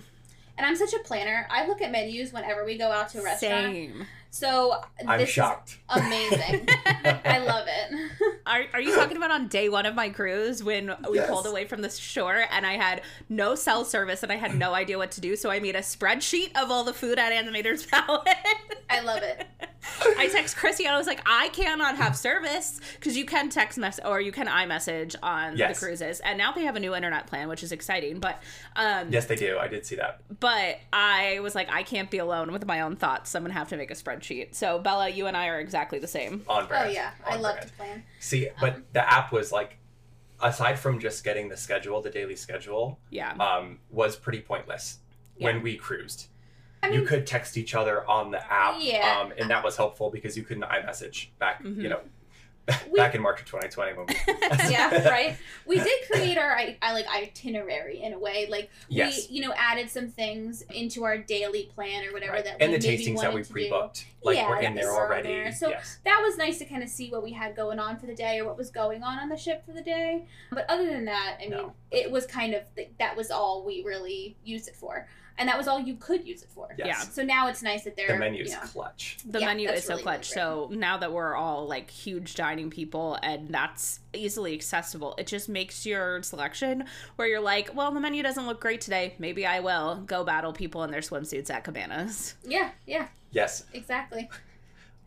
Speaker 2: And I'm such a planner. I look at menus whenever we go out to a restaurant.
Speaker 3: Same.
Speaker 2: So
Speaker 1: I'm
Speaker 2: this
Speaker 1: shocked.
Speaker 2: is amazing. *laughs* I love it.
Speaker 3: Are, are you talking about on day one of my cruise when we
Speaker 1: Yes.
Speaker 3: pulled away from the shore and I had no cell service and I had no idea what to do? So I made a spreadsheet of all the food at Animator's *laughs* Palette.
Speaker 2: I love it.
Speaker 3: I text Chrissy and I was like, I cannot have service because you can text mess or you can iMessage on
Speaker 1: Yes.
Speaker 3: the cruises, and now they have a new internet plan, which is exciting. But um,
Speaker 1: Yes, they do. I did see that.
Speaker 3: but I was like, I can't be alone with my own thoughts. So I'm gonna have to make a spreadsheet. So Bella, you and I are exactly the same.
Speaker 1: On brand.
Speaker 2: Oh
Speaker 1: brand.
Speaker 2: yeah, I love
Speaker 1: brand.
Speaker 2: to plan.
Speaker 1: See, but the app was like, aside from just getting the schedule, the daily schedule,
Speaker 3: Yeah,
Speaker 1: um, was pretty pointless
Speaker 3: Yeah.
Speaker 1: when we cruised.
Speaker 2: I
Speaker 1: you could text each other on the app,
Speaker 2: Yeah.
Speaker 1: um, and that was helpful because you couldn't iMessage back,
Speaker 3: Mhm.
Speaker 1: you know,
Speaker 2: We-
Speaker 1: back in March of 2020 when we. *laughs* *laughs*
Speaker 2: yeah, right. We did create our I, I like itinerary in a way. Like
Speaker 1: Yes.
Speaker 2: we, you know, added some things into our daily plan or whatever
Speaker 1: Right.
Speaker 2: that
Speaker 1: and the
Speaker 2: maybe
Speaker 1: tastings that we
Speaker 2: to do.
Speaker 1: pre-booked, like
Speaker 2: Yeah,
Speaker 1: we're in there already.
Speaker 2: there. So-
Speaker 1: yes.
Speaker 2: That was nice to kind of see what we had going on for the day or what was going on on the ship for the day. But other than that, I mean,
Speaker 1: No.
Speaker 2: it was kind of that was all we really used it for, and that was all you could use it for.
Speaker 1: Yes.
Speaker 3: Yeah.
Speaker 2: So now it's nice that they're
Speaker 1: The menu's
Speaker 2: you know,
Speaker 1: clutch.
Speaker 3: the
Speaker 2: yeah,
Speaker 3: menu
Speaker 2: that's
Speaker 3: is so clutch.
Speaker 2: really
Speaker 3: so now that we're all like huge dining people and that's easily accessible, it just makes your selection where you're like, well, the menu doesn't look great today. Maybe I will go battle people in their swimsuits at cabanas.
Speaker 2: yeah, yeah,
Speaker 1: Yes,
Speaker 2: exactly.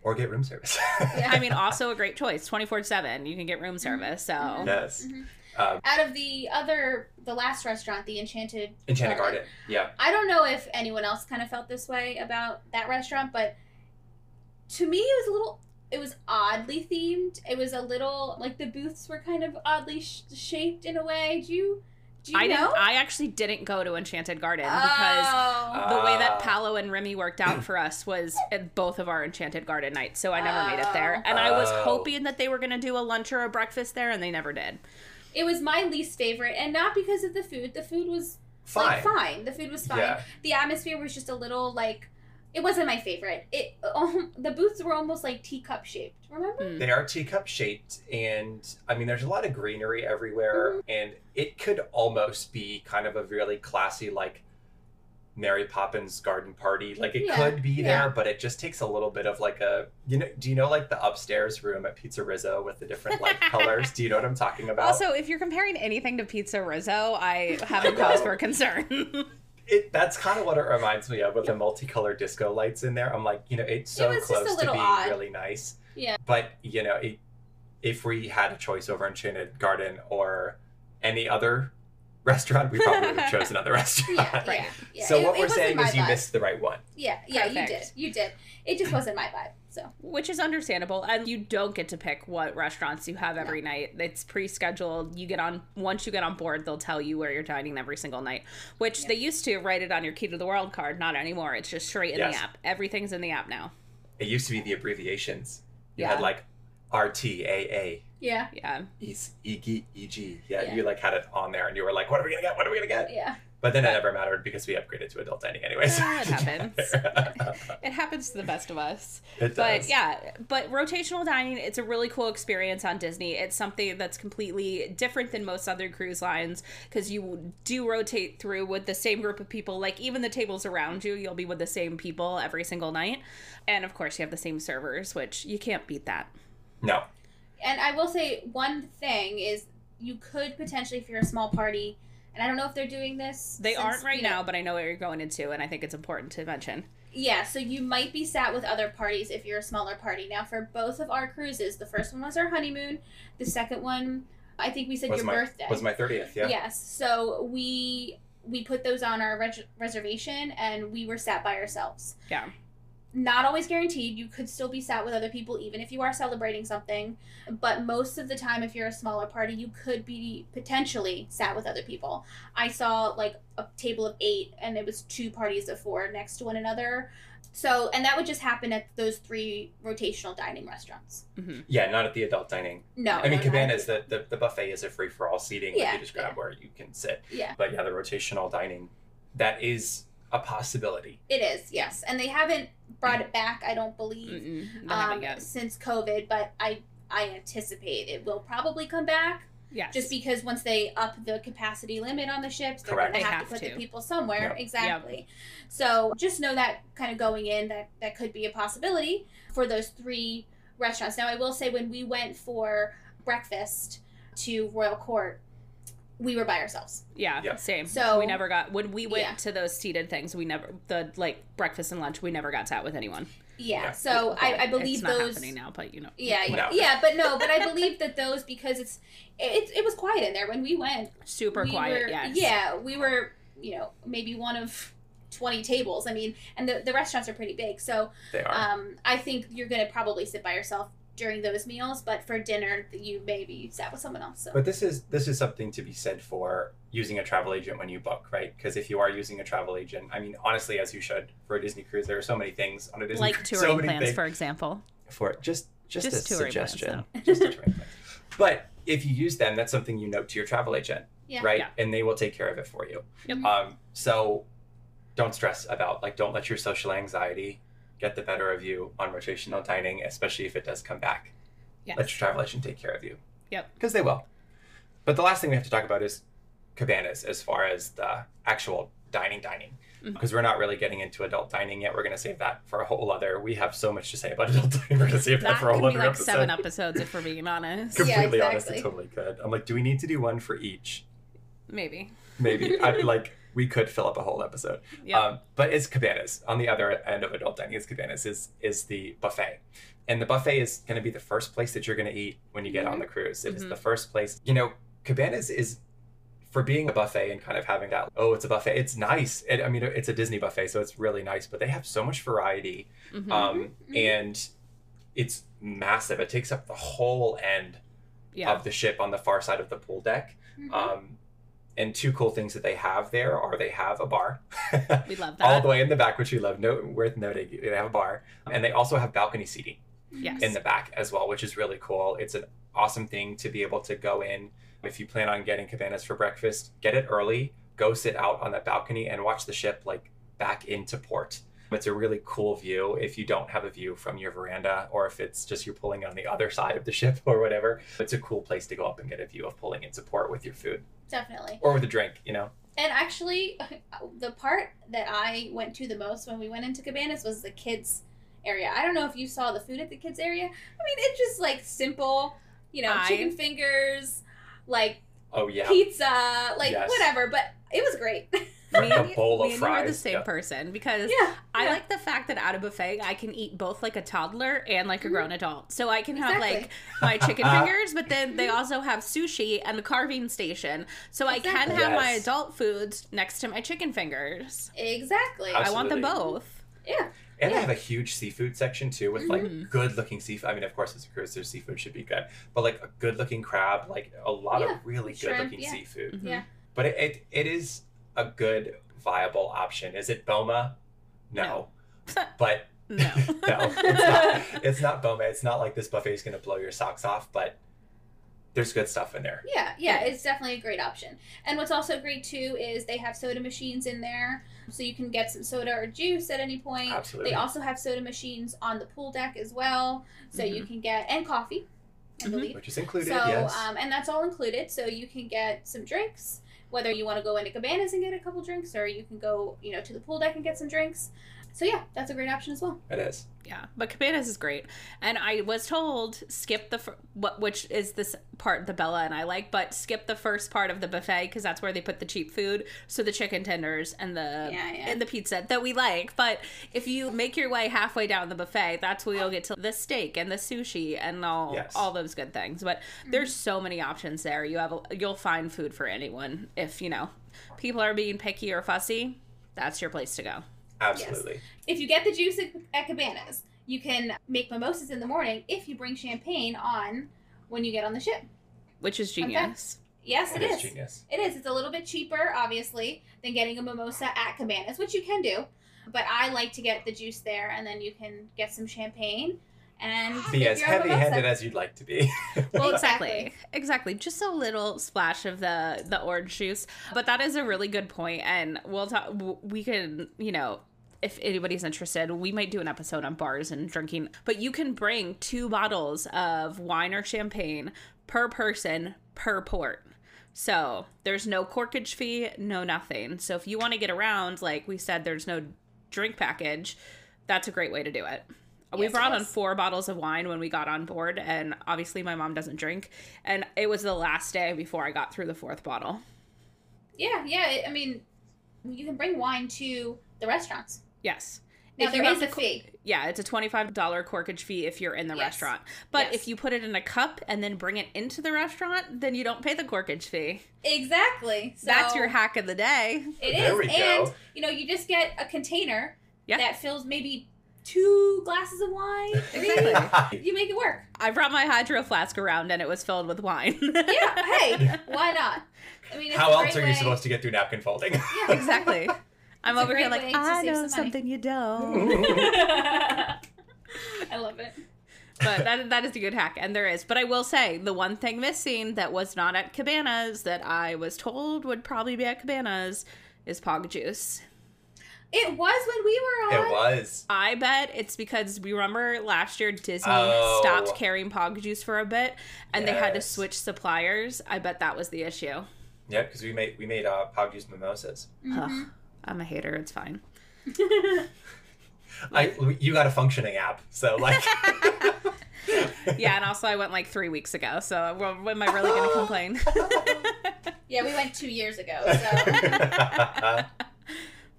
Speaker 1: or get room service.
Speaker 2: Yeah.
Speaker 3: I mean, also a great choice. 24 7, you can get room service. So,
Speaker 2: Mhm.
Speaker 1: yes.
Speaker 2: Mhm.
Speaker 1: Um,
Speaker 2: Out of the other, the last restaurant, the Enchanted
Speaker 1: Enchanted
Speaker 2: Garden.
Speaker 1: Garden. Yeah.
Speaker 2: I don't know if anyone else kind of felt this way about that restaurant, but to me, it was a little. It was oddly themed. It was a little like the booths were kind of oddly sh- shaped in a way. Do you? Do you
Speaker 3: I
Speaker 2: know?
Speaker 3: didn't. I actually didn't go to Enchanted Garden because
Speaker 2: Oh.
Speaker 3: the way that
Speaker 1: Ah.
Speaker 3: Palo and Remy worked out for us was at both of our Enchanted Garden nights, so I never made it there.
Speaker 2: Oh.
Speaker 3: And I was
Speaker 1: Oh.
Speaker 3: hoping that they were going to do a lunch or a breakfast there, and they never did.
Speaker 2: It was my least favorite, and not because of the food. The food was
Speaker 1: Fine.
Speaker 2: like fine. The food was fine.
Speaker 1: Yeah.
Speaker 2: The atmosphere was just a little like. It wasn't my favorite. It um, the booths were almost like teacup shaped. Remember?
Speaker 3: Mm.
Speaker 1: They are teacup shaped, and I mean, there's a lot of greenery everywhere, and it could almost be kind of a really classy, like Mary Poppins garden party. Like it
Speaker 2: Yeah,
Speaker 1: could be
Speaker 2: yeah.
Speaker 1: there, but it just takes a little bit of like a you know. Do you know like the upstairs room at Pizza Rizzo with the different like *laughs* colors? Do you know what I'm talking about?
Speaker 3: Also, if you're comparing anything to Pizza Rizzo, I have a cause for concern. *laughs*
Speaker 1: it that's kind of what it reminds me of with the multicolored disco lights in there. I'm like, you know, it's so
Speaker 2: a
Speaker 1: close to being
Speaker 2: odd.
Speaker 1: really nice.
Speaker 2: Yeah.
Speaker 1: But you know, it, if we had a choice over Enchanted Garden or any other restaurant, we probably would have *laughs* chosen another restaurant.
Speaker 2: Yeah,
Speaker 3: Right.
Speaker 2: yeah, yeah.
Speaker 1: So
Speaker 2: It-
Speaker 1: what
Speaker 2: it
Speaker 1: we're saying
Speaker 2: my
Speaker 1: is you
Speaker 2: vibe.
Speaker 1: missed the right one.
Speaker 2: Yeah, yeah, you did. You did. It just wasn't my vibe. So
Speaker 3: Which is understandable. And you don't get to pick what restaurants you have every night. It's pre scheduled. You get on, once you get on board, they'll tell you where you're dining every single night, which
Speaker 2: Yeah.
Speaker 3: they used to write it on your key to the world card. Not anymore. It's just straight in
Speaker 1: Yes.
Speaker 3: the app. Everything's in the app now.
Speaker 1: It used to be the abbreviations. You
Speaker 3: Yeah.
Speaker 1: had like R T A A.
Speaker 2: Yeah.
Speaker 3: Yeah.
Speaker 1: E G E G. Yeah,
Speaker 2: Yeah.
Speaker 1: you like had it on there, and you were like, "What are we gonna get? What are we gonna get?"
Speaker 2: Yeah.
Speaker 1: But then it never mattered because we upgraded to adult dining anyway. so
Speaker 3: Yeah, it *laughs* happens.
Speaker 1: it
Speaker 3: It happens to the best of us.
Speaker 1: It does.
Speaker 3: But yeah, but rotational dining, it's a really cool experience on Disney. It's something that's completely different than most other cruise lines because you do rotate through with the same group of people. Like even the tables around you, you'll be with the same people every single night. And of course, you have the same servers, which you can't beat that.
Speaker 1: no,
Speaker 2: And I will say one thing is you could potentially, if you're a small party, and I don't know if they're doing this.
Speaker 3: They
Speaker 2: since,
Speaker 3: aren't right
Speaker 2: you know-
Speaker 3: now, but I know what you're going into, and I think it's important to mention.
Speaker 2: Yeah, so you might be sat with other parties if you're a smaller party. Now, for both of our cruises, the first one was our honeymoon. The second one, I think we said
Speaker 1: was
Speaker 2: your
Speaker 1: my
Speaker 2: birthday.
Speaker 1: was my thirtieth. Yeah.
Speaker 2: Yes. So we we put those on our reg- reservation, and we were sat by ourselves.
Speaker 3: Yeah.
Speaker 2: Not always guaranteed. You could still be sat with other people, even if you are celebrating something. But most of the time, if you're a smaller party, you could be potentially sat with other people. I saw like a table of eight, and it was two parties of four next to one another. So, and that would just happen at those three rotational dining restaurants.
Speaker 3: hmm
Speaker 1: Yeah, not at the adult dining.
Speaker 2: No,
Speaker 1: I mean,
Speaker 2: no, not-
Speaker 1: Cabanas, the, the, the buffet is a free for all seating. like
Speaker 2: Yeah,
Speaker 1: you just grab
Speaker 2: yeah.
Speaker 1: where you can sit.
Speaker 2: Yeah,
Speaker 1: But yeah, the rotational dining, that is a possibility.
Speaker 2: it is. Yes, and they haven't brought it back. I don't believe. Um, since COVID, but I I anticipate it will probably come back
Speaker 3: Yes.
Speaker 2: just because once they up the capacity limit on the ships, they're going
Speaker 3: They
Speaker 2: to have
Speaker 3: have
Speaker 2: to put
Speaker 3: to.
Speaker 2: the people somewhere.
Speaker 1: Yep.
Speaker 2: Exactly. So just know that kind of going in that that could be a possibility for those three restaurants. Now I will say when we went for breakfast to Royal Court, we were by ourselves.
Speaker 3: Yeah,
Speaker 1: Yeah.
Speaker 3: same.
Speaker 2: So-
Speaker 3: we never got when we went
Speaker 2: Yeah.
Speaker 3: to those seated things. We never the like breakfast and lunch. We never got sat with anyone.
Speaker 2: Yeah.
Speaker 1: Yeah.
Speaker 2: So I, I believe
Speaker 3: it's not
Speaker 2: those.
Speaker 3: happening now, but you know.
Speaker 2: Yeah, yeah,
Speaker 1: No.
Speaker 2: yeah, but no, but I believe that those because it's it, it was quiet in there when we went.
Speaker 3: super
Speaker 2: we
Speaker 3: quiet.
Speaker 2: were-
Speaker 3: yes.
Speaker 2: Yeah, we were, you know, maybe one of 20 tables. I mean, and the, the restaurants are pretty big. So
Speaker 1: They are.
Speaker 2: um, I think you're going to probably sit by yourself during those meals, but for dinner, you maybe sat with someone else. So
Speaker 1: But this is this is something to be said for using a travel agent when you book, right? Because if you are using a travel agent, I mean, honestly, as you should for a Disney cruise, there are so many things on a Disney cruise
Speaker 3: Like
Speaker 1: cruise,
Speaker 3: touring
Speaker 1: so many
Speaker 3: plans,
Speaker 1: things
Speaker 3: for example.
Speaker 1: for just just,
Speaker 3: Just
Speaker 1: a
Speaker 3: touring plans,
Speaker 1: suggestion, just a *laughs* touring plan. But if you use them, that's something you note to your travel agent,
Speaker 2: Yeah.
Speaker 1: right?
Speaker 3: Yeah.
Speaker 1: And they will take care of it for you.
Speaker 3: Yep.
Speaker 1: Um, so don't stress about like don't let your social anxiety get the better of you on rotational dining, especially if it does come back.
Speaker 3: Yes.
Speaker 1: Let your travel agent take care of you.
Speaker 3: Yep.
Speaker 1: Because they will. But the last thing we have to talk about is cabanas as far as the actual dining dining.
Speaker 3: Mhm.
Speaker 1: Because we're not really getting into adult dining yet. We're going to save that for a whole other. We have so much to say about *laughs* adult dining. We're going to save that,
Speaker 3: That
Speaker 1: for a whole other
Speaker 3: like
Speaker 1: episode.
Speaker 3: seven episodes if we're being honest. *laughs*
Speaker 2: Yeah,
Speaker 1: Completely honest, it totally could. I'm like, do we need to do one for each?
Speaker 3: Maybe.
Speaker 1: Maybe. I'd like we could fill up a whole episode.
Speaker 3: Yeah.
Speaker 1: Um, but it's cabanas. On the other end of adult dining is cabanas is is the buffet. And the buffet is going to be the first place that you're going to eat when you get on the cruise. It is
Speaker 3: Mhm.
Speaker 1: the first place. You know, cabanas is for being a buffet and kind of having that oh it's a buffet it's nice it, i mean it's a disney buffet so it's really nice but they have so much variety
Speaker 3: Mhm.
Speaker 1: um,
Speaker 2: Mhm.
Speaker 1: and it's massive it takes up the whole end
Speaker 3: yeah.
Speaker 1: of the ship on the far side of the pool deck
Speaker 2: Mhm.
Speaker 1: um, and two cool things that they have there are they have a bar
Speaker 3: we love *laughs* that.
Speaker 1: all the way in the back, which we love. No, worth noting, they have a bar, oh. and they also have balcony seating
Speaker 3: Yes.
Speaker 1: in the back as well, which is really cool. It's an awesome thing to be able to go in. If you plan on getting cabanas for breakfast, get it early. Go sit out on that balcony and watch the ship like back into port. It's a really cool view if you don't have a view from your veranda or if it's just you're pulling on the other side of the ship *laughs* or whatever. It's a cool place to go up and get a view of pulling into port with your food
Speaker 2: Definitely.
Speaker 1: or with a drink, you know.
Speaker 2: And actually, *laughs* the part that I went to the most when we went into Cabanas was the kids area. I don't know if you saw the food at the kids area. I mean, it's just like simple, you know,
Speaker 3: I-
Speaker 2: chicken fingers, like
Speaker 1: Oh yeah.
Speaker 2: pizza, like
Speaker 1: Yes.
Speaker 2: whatever. But it was great. *laughs*
Speaker 3: Me
Speaker 1: A
Speaker 3: and you-
Speaker 1: bowl of
Speaker 3: me and you are the same
Speaker 1: yeah.
Speaker 3: person because
Speaker 2: yeah,
Speaker 3: I
Speaker 2: yeah.
Speaker 3: like the fact that at a buffet I can eat both like a toddler and like a grown adult. So I can have
Speaker 2: Exactly.
Speaker 3: like my chicken *laughs* fingers, but then they also have sushi and the carving station. So I can
Speaker 2: Exactly.
Speaker 3: have my adult foods next to my chicken fingers.
Speaker 2: exactly.
Speaker 1: Absolutely.
Speaker 3: I want them both.
Speaker 2: yeah,
Speaker 1: And they have a huge seafood section too, with like
Speaker 3: Mhm.
Speaker 1: good looking seafood. I mean, of course, it's a cruise, so seafood should be good, but like a good looking crab, like a lot
Speaker 2: Yeah.
Speaker 1: of really good
Speaker 2: Shrimp,
Speaker 1: looking
Speaker 2: yeah.
Speaker 1: seafood.
Speaker 3: Mhm.
Speaker 2: Yeah.
Speaker 1: But it, it it is a good viable option. Is it Boma? No, *laughs* but
Speaker 3: No. *laughs*
Speaker 1: no, it's not. *laughs* It's not Boma. It's not like this buffet is going to blow your socks off, but there's good stuff in there.
Speaker 2: Yeah, yeah, it's definitely a great option. And what's also great too is they have soda machines in there, so you can get some soda or juice at any point.
Speaker 1: Absolutely.
Speaker 2: They also have soda machines on the pool deck as well, so you can get and coffee, I
Speaker 3: Mhm.
Speaker 2: believe.
Speaker 1: Which is included,
Speaker 2: So,
Speaker 1: yes.
Speaker 2: um, and that's all included. So you can get some drinks, whether you want to go into cabanas and get a couple drinks, or you can go, you know, to the pool deck and get some drinks. So yeah, that's a great option as well.
Speaker 1: it is.
Speaker 3: Yeah, but Cabanas is great, and I was told skip the fir- what, which is this part the Bella and I like, but skip the first part of the buffet because that's where they put the cheap food, so the chicken tenders and the
Speaker 2: Yeah, yeah.
Speaker 3: and the pizza that we like. But if you make your way halfway down the buffet, that's where you'll get to the steak and the sushi and all
Speaker 1: Yes.
Speaker 3: all those good things. But mm-hmm. there's so many options there. You have a, you'll find food for anyone if you know people are being picky or fussy. That's your place to go.
Speaker 1: Absolutely.
Speaker 2: If you get the juice at, at cabanas, you can make mimosas in the morning if you bring champagne on when you get on the ship.
Speaker 3: Which is genius.
Speaker 2: Yes,
Speaker 1: It
Speaker 2: it
Speaker 1: is
Speaker 2: is.
Speaker 1: genius.
Speaker 2: It is. It's a little bit cheaper, obviously, than getting a mimosa at Cabanas, which you can do. But I like to get the juice there, and then you can get some champagne and
Speaker 1: Be as heavy handed as you'd like to be. *laughs*
Speaker 3: Well,
Speaker 2: Exactly.
Speaker 3: exactly. Exactly. Just a little splash of the the orange juice. But that is a really good point and we'll talk we can, you know, if anybody's interested, we might do an episode on bars and drinking. But you can bring two bottles of wine or champagne per person per port. So there's no corkage fee, no nothing. So if you want to get around, like we said, there's no drink package, that's a great way to do it. We
Speaker 2: Yes, it
Speaker 3: brought on four bottles of wine when we got on board, and obviously my mom doesn't drink. And it was the last day before I got through the fourth bottle.
Speaker 2: Yeah, yeah. I mean, you can bring wine to the restaurants.
Speaker 3: Yes.
Speaker 2: Now
Speaker 3: If you
Speaker 2: there
Speaker 3: have
Speaker 2: is a
Speaker 3: the co-
Speaker 2: fee.
Speaker 3: Yeah, it's a $25 corkage fee if you're in the
Speaker 2: Yes.
Speaker 3: restaurant. But
Speaker 2: Yes.
Speaker 3: if you put it in a cup and then bring it into the restaurant, then you don't pay the corkage fee.
Speaker 2: Exactly. So
Speaker 3: That's your hack of the day.
Speaker 2: It is,
Speaker 1: There we
Speaker 2: and
Speaker 1: go.
Speaker 2: you know, you just get a container
Speaker 3: Yeah.
Speaker 2: that fills maybe two glasses of wine. *laughs*
Speaker 3: Exactly.
Speaker 2: you make it work.
Speaker 3: I brought my hydro flask around and it was filled with wine.
Speaker 2: Yeah. *laughs* Hey, why not? I mean, it's
Speaker 1: How
Speaker 2: a
Speaker 1: else
Speaker 2: great
Speaker 1: are you
Speaker 2: way-
Speaker 1: supposed to get through napkin folding?
Speaker 2: Yeah, *laughs*
Speaker 3: exactly. I'm
Speaker 2: It's
Speaker 3: over here like, I know
Speaker 2: some
Speaker 3: something you don't.
Speaker 2: I love it.
Speaker 3: but that, that is a good hack, and there is. But I will say, the one thing missing that was not at Cabanas that I was told would probably be at Cabanas is Pog Juice.
Speaker 2: It was when we were on.
Speaker 1: it was.
Speaker 3: I bet it's because we remember last year Disney
Speaker 1: Oh.
Speaker 3: stopped carrying Pog Juice for a bit, and they had to switch suppliers. I bet that was the issue.
Speaker 1: Yeah, because we made we made uh, pog juice mimosas.
Speaker 2: Mm-hmm.
Speaker 3: Ugh, I'm a hater. It's fine. *laughs*
Speaker 1: I you got a functioning app, so like. *laughs*
Speaker 3: Yeah, and also I went like three weeks ago, so well, when am I really going *laughs* to complain?
Speaker 2: yeah, we went two years ago. So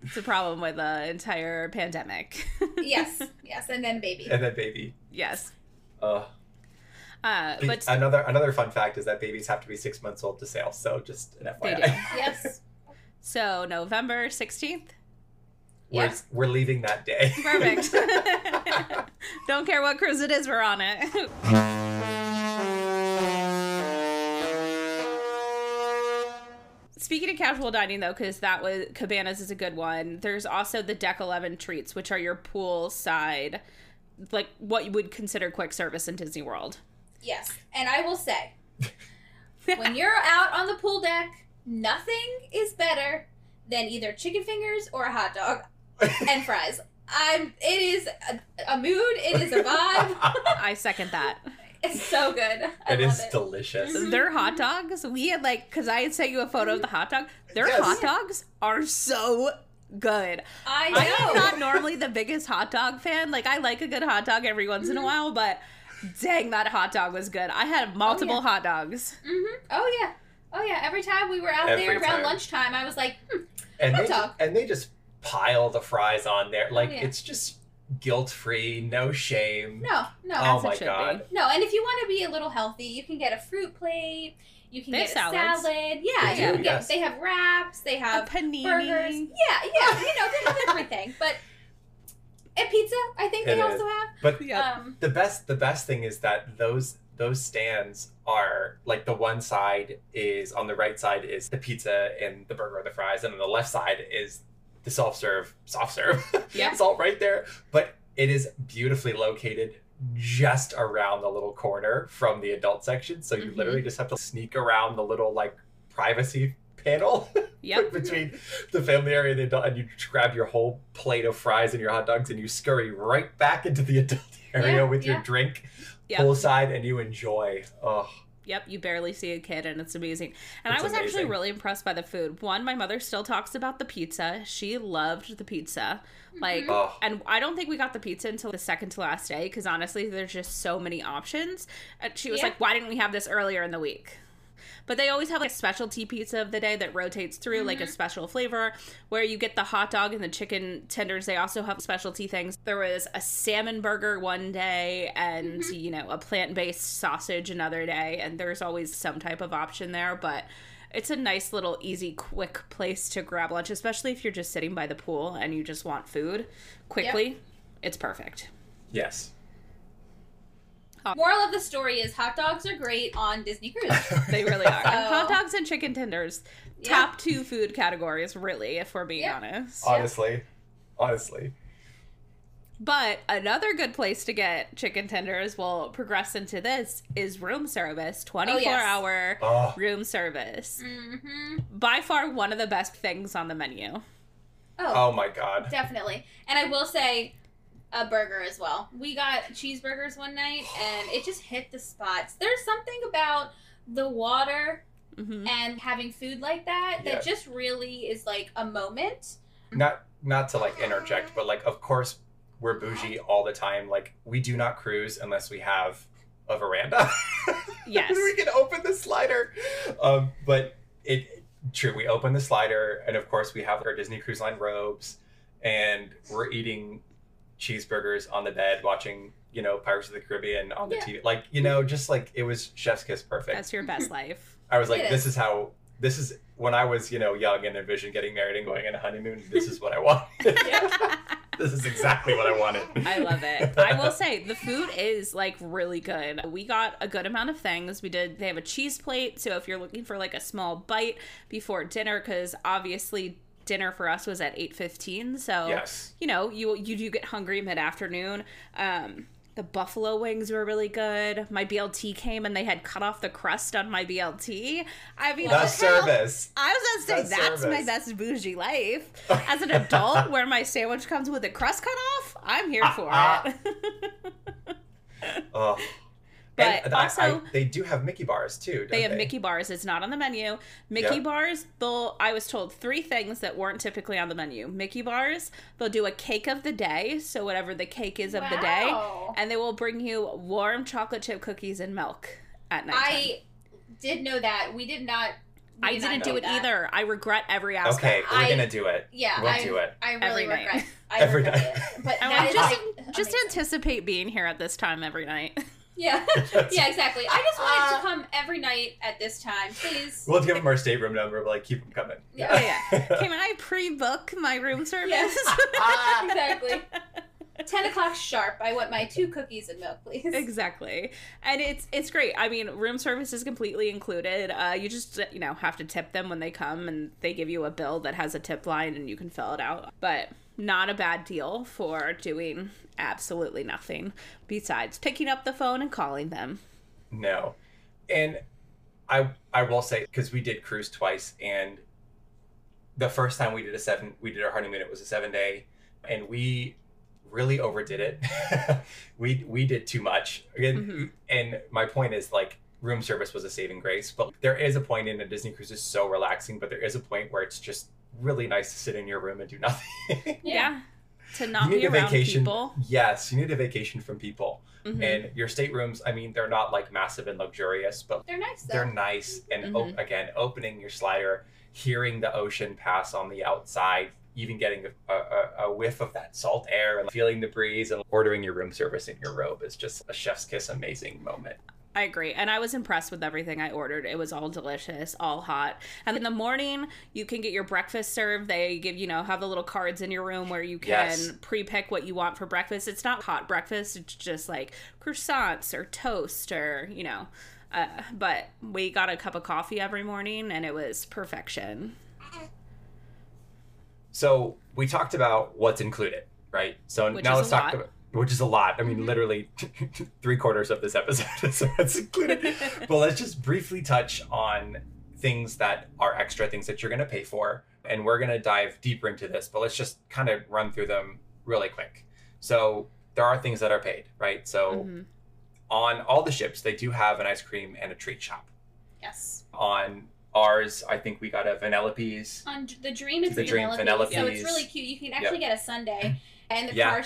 Speaker 3: it's a problem with the entire pandemic. *laughs*
Speaker 2: yes, yes, and then baby.
Speaker 1: and then baby.
Speaker 3: yes.
Speaker 1: Uh,
Speaker 3: Uh, but
Speaker 1: another another fun fact is that babies have to be six months old to sail. So just an
Speaker 3: They
Speaker 1: FYI.
Speaker 3: do. *laughs*
Speaker 2: Yes.
Speaker 3: so November 16th.
Speaker 1: we're,
Speaker 2: Yes.
Speaker 1: we're leaving that day.
Speaker 3: Perfect. *laughs* Don't care what cruise it is, we're on it. Speaking of casual dining, though, because that was Cabanas is a good one. There's also the Deck Eleven treats, which are your pool side, like what you would consider quick service in Disney World.
Speaker 2: Yes. And I will say, *laughs* when you're out on the pool deck, nothing is better than either chicken fingers or a hot dog *laughs* and fries. I'm. It is a, a mood. It is a vibe.
Speaker 3: I second that. *laughs*
Speaker 2: It's so good. I
Speaker 1: it
Speaker 2: love
Speaker 1: is
Speaker 2: it.
Speaker 1: delicious.
Speaker 3: Their hot dogs, we had like, because I had sent you a photo of the hot dog. Their
Speaker 1: Yes.
Speaker 3: hot dogs are so good.
Speaker 2: I
Speaker 3: I am not normally the biggest hot dog fan. Like, I like a good hot dog every once in a while, but dang, that hot dog was good. I had multiple
Speaker 2: yeah.
Speaker 3: hot dogs.
Speaker 2: hmm Oh yeah. Oh yeah. Every time we were out
Speaker 1: Every
Speaker 2: there around
Speaker 1: time.
Speaker 2: lunchtime, I was like, hmm,
Speaker 1: and
Speaker 2: hot
Speaker 1: they
Speaker 2: dog.
Speaker 1: and they just pile the fries on there. Like
Speaker 2: yeah.
Speaker 1: it's just guilt free, no shame.
Speaker 2: no, no,
Speaker 1: oh
Speaker 3: As it
Speaker 1: my
Speaker 3: should
Speaker 1: god.
Speaker 2: no. And if you want to be a little healthy, you can get a fruit plate. You can
Speaker 3: They
Speaker 2: get a
Speaker 3: salads.
Speaker 2: salad. Yeah,
Speaker 1: They
Speaker 2: you
Speaker 1: do,
Speaker 2: can get.
Speaker 1: yes.
Speaker 2: They have wraps. They
Speaker 3: A
Speaker 2: have
Speaker 3: panini.
Speaker 2: burgers. Yeah, yeah. You know, they have everything. But and pizza, I think
Speaker 1: It
Speaker 2: they
Speaker 1: is.
Speaker 2: also have.
Speaker 1: But
Speaker 3: Yep.
Speaker 2: Um,
Speaker 1: the best the best thing is that those those stands are like the one side is on the right side is the pizza and the burger or the fries and on the left side is the self serve soft serve *laughs*
Speaker 3: Yep.
Speaker 1: it's all right there but it is beautifully located just around the little corner from the adult section. So you
Speaker 3: Mhm.
Speaker 1: literally just have to sneak around the little like privacy panel *laughs*
Speaker 3: Yep. *laughs*
Speaker 1: between the family area and the adult, and you just grab your whole plate of fries and your hot dogs and you scurry right back into the adult area
Speaker 2: Yeah,
Speaker 1: with your drink
Speaker 3: Yep.
Speaker 1: poolside and you enjoy. Oh,
Speaker 3: Yep, you barely see a kid and it's amazing. And
Speaker 1: It's
Speaker 3: I was actually really impressed by the food. One, my mother still talks about the pizza. She loved the pizza. Like
Speaker 2: Mhm.
Speaker 1: oh.
Speaker 3: and I don't think we got the pizza until the second to last day because honestly, there's just so many options. And she was
Speaker 2: Yeah.
Speaker 3: like, "Why didn't we have this earlier in the week?" But they always have like a specialty pizza of the day that rotates through, like a mm-hmm. special flavor where you get the hot dog and the chicken tenders. They also have specialty things. There was a salmon burger one day and, mm-hmm. you know, a plant based sausage another day. And there's always some type of option there. But it's a nice little easy, quick place to grab lunch, especially if you're just sitting by the pool and you just want food quickly. It's perfect.
Speaker 1: yes.
Speaker 2: Moral of the story is hot dogs are great on Disney Cruise. *laughs*
Speaker 3: They really are.
Speaker 2: So-
Speaker 3: hot dogs and chicken tenders,
Speaker 2: Yeah.
Speaker 3: top two food categories, really, if we're being
Speaker 2: Yeah.
Speaker 3: honest.
Speaker 1: Honestly. Honestly.
Speaker 3: But another good place to get chicken tenders, we'll progress into this, is room service 24
Speaker 2: yes.
Speaker 3: hour
Speaker 1: Oh,
Speaker 3: room service.
Speaker 2: hmm
Speaker 3: By far one of the best things on the menu.
Speaker 2: Oh,
Speaker 1: oh my god.
Speaker 2: definitely. And I will say, a burger as well. We got cheeseburgers one night, and it just hit the spots. There's something about the water
Speaker 3: hmm
Speaker 2: and having food like that
Speaker 1: Yeah.
Speaker 2: that just really is like a moment.
Speaker 1: Not not to like interject, but like of course we're bougie all the time. Like we do not cruise unless we have a veranda. *laughs*
Speaker 3: Yes.
Speaker 1: we can open the slider. Um, but it true, we open the slider and of course we have our Disney Cruise Line robes and we're eating cheeseburgers on the bed watching, you know, Pirates of the Caribbean on the
Speaker 2: Yeah.
Speaker 1: TV. Like, you know, just like it was chef's kiss perfect.
Speaker 3: That's your best life. *laughs*
Speaker 1: I was like,
Speaker 2: It
Speaker 1: this
Speaker 2: is.
Speaker 1: is how this is when I was, you know, young and envisioned getting married and going on a honeymoon. This is what I wanted. *laughs* this is exactly what I wanted.
Speaker 3: I love it. I will say the food is like really good. We got a good amount of things. We did. They have a cheese plate, so if you're looking for like a small bite before dinner, because obviously dinner for us was at eight fifteen. So
Speaker 1: Yes.
Speaker 3: you know you you do get hungry mid afternoon. Um, the buffalo wings were really good. My BLT came and they had cut off the crust on my BLT. I mean,
Speaker 1: The service.
Speaker 3: I was gonna say
Speaker 1: The
Speaker 3: that's my best bougie life. *laughs* As an adult, where my sandwich comes with a crust cut off, I'm here for it. *laughs*
Speaker 1: Oh.
Speaker 3: But
Speaker 1: and
Speaker 3: also-
Speaker 1: I- they do have Mickey bars too. Don't
Speaker 3: they have Mickey bars. It's not on the menu. Mickey
Speaker 1: Yep.
Speaker 3: bars. They'll. I was told three things that weren't typically on the menu. Mickey bars. They'll do a cake of the day, so whatever the cake is of the day, and they will bring you warm chocolate chip cookies and milk at night.
Speaker 2: I did know that. We did not. we
Speaker 3: I
Speaker 2: did not
Speaker 3: didn't do it
Speaker 2: that.
Speaker 3: either. I regret every aspect.
Speaker 1: Okay, we're
Speaker 2: I-
Speaker 1: gonna do it.
Speaker 2: Yeah,
Speaker 1: We'll
Speaker 2: I,
Speaker 1: do it.
Speaker 2: I
Speaker 3: Every
Speaker 2: really
Speaker 3: night.
Speaker 2: regret. I
Speaker 1: Every
Speaker 2: regret
Speaker 1: night.
Speaker 2: it. But
Speaker 3: I *laughs* oh,
Speaker 2: that
Speaker 3: want
Speaker 2: is
Speaker 3: just
Speaker 2: like
Speaker 3: just anticipate being here at this time every night. *laughs*
Speaker 2: Yeah, *laughs* yeah, exactly. I just wanted to come every night at this time, please.
Speaker 1: We'll give them our stateroom number, but like keep them coming.
Speaker 2: Yeah.
Speaker 3: Oh, yeah. *laughs* Can I pre-book my room service?
Speaker 2: Yes. *laughs* exactly. Ten o'clock sharp. I want my two cookies and milk, please.
Speaker 3: exactly and it's it's great i mean room service is completely included uh, you just you know have to tip them when they come and they give you a bill that has a tip line and you can fill it out but not a bad deal for doing absolutely nothing besides picking up the phone and calling them
Speaker 1: No, and I I will say because we did cruise twice, and the first time we did a seven, we did our honeymoon. It was a seven day, and we really overdid it. *laughs* we we did too much. Again,
Speaker 3: Mhm.
Speaker 1: and my point is like room service was a saving grace, but there is a point in a Disney cruise is so relaxing, but there is a point where it's just really nice to sit in your room and do nothing. *laughs*
Speaker 3: yeah, to not
Speaker 1: you need
Speaker 3: be
Speaker 1: a
Speaker 3: around
Speaker 1: vacation.
Speaker 3: people
Speaker 1: Yes, you need a vacation from people.
Speaker 3: Mhm.
Speaker 1: And your staterooms, I mean, they're not like massive and luxurious, but
Speaker 2: They're nice though.
Speaker 1: they're nice. And o-
Speaker 3: Mhm.
Speaker 1: again, opening your slider, hearing the ocean pass on the outside, even getting a, a, a whiff of that salt air and feeling the breeze and ordering your room service in your robe is just a chef's kiss amazing moment.
Speaker 3: I agree. And I was impressed with everything I ordered. It was all delicious, all hot. And in the morning, you can get your breakfast served. They give, you know, have the little cards in your room where you can
Speaker 1: Yes.
Speaker 3: pre pick what you want for breakfast. It's not hot breakfast, it's just like croissants or toast or, you know. Uh, but we got a cup of coffee every morning and it was perfection.
Speaker 1: So we talked about what's included, right? So
Speaker 3: Which
Speaker 1: now let's talk
Speaker 3: lot.
Speaker 1: about which is a lot. I mean, literally *laughs* three quarters of this episode, so that's included. *laughs* but let's just briefly touch on things that are extra, things that you're going to pay for, and we're going to dive deeper into this. But let's just kind of run through them really quick. So there are things that are paid, right? So
Speaker 3: Mhm.
Speaker 1: on all the ships, they do have an ice cream and a treat shop.
Speaker 2: Yes.
Speaker 1: On ours, I think we got a Vanellope's.
Speaker 2: On the Dream, it's
Speaker 1: The
Speaker 2: the
Speaker 1: Dream
Speaker 2: Vanellope, so it's really cute. You can actually get a sundae and the
Speaker 1: Yeah.
Speaker 2: car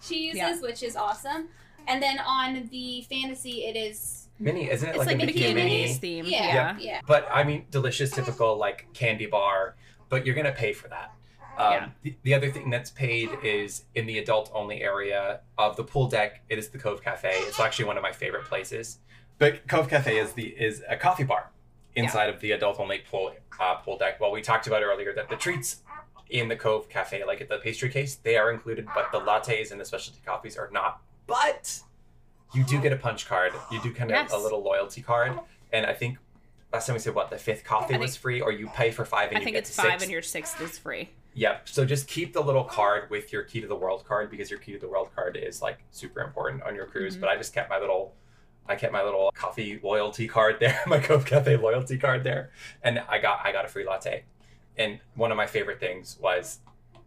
Speaker 2: she she uses,
Speaker 3: Yeah.
Speaker 2: which is awesome. And then on the fantasy, it is
Speaker 1: Mini, isn't it
Speaker 3: It's
Speaker 1: like,
Speaker 3: like,
Speaker 1: a
Speaker 3: a
Speaker 1: Mickey
Speaker 3: Mickey
Speaker 1: and
Speaker 3: and
Speaker 1: Minnie?
Speaker 3: Minnie's theme.
Speaker 2: yeah,
Speaker 3: Yeah.
Speaker 2: yeah.
Speaker 1: But I mean, delicious, typical like candy bar, but you're gonna pay for that. Um,
Speaker 3: Yeah.
Speaker 1: the, the other thing that's paid is in the adult only area of the pool deck. It is the Cove Cafe. It's actually one of my favorite places. But Cove Cafe is the is a coffee bar inside of the adult only pool uh, pool deck. Well, we talked about earlier that the treats in the Cove Cafe, like at the pastry case, they are included, but the lattes and the specialty coffees are not. But you do get a punch card. You do kind of
Speaker 3: Yes.
Speaker 1: a little loyalty card, and I think last time we said what the fifth coffee
Speaker 3: I
Speaker 1: was free, or you pay for five and
Speaker 3: I
Speaker 1: you
Speaker 3: think
Speaker 1: get
Speaker 3: it's five and your sixth is free.
Speaker 1: Yep. So just keep the little card with your key to the world card because your key to the world card is like super important on your cruise.
Speaker 3: Mhm.
Speaker 1: But I just kept my little, I kept my little coffee loyalty card there, *laughs* my Cove Cafe loyalty card there, and I got I got a free latte. And one of my favorite things was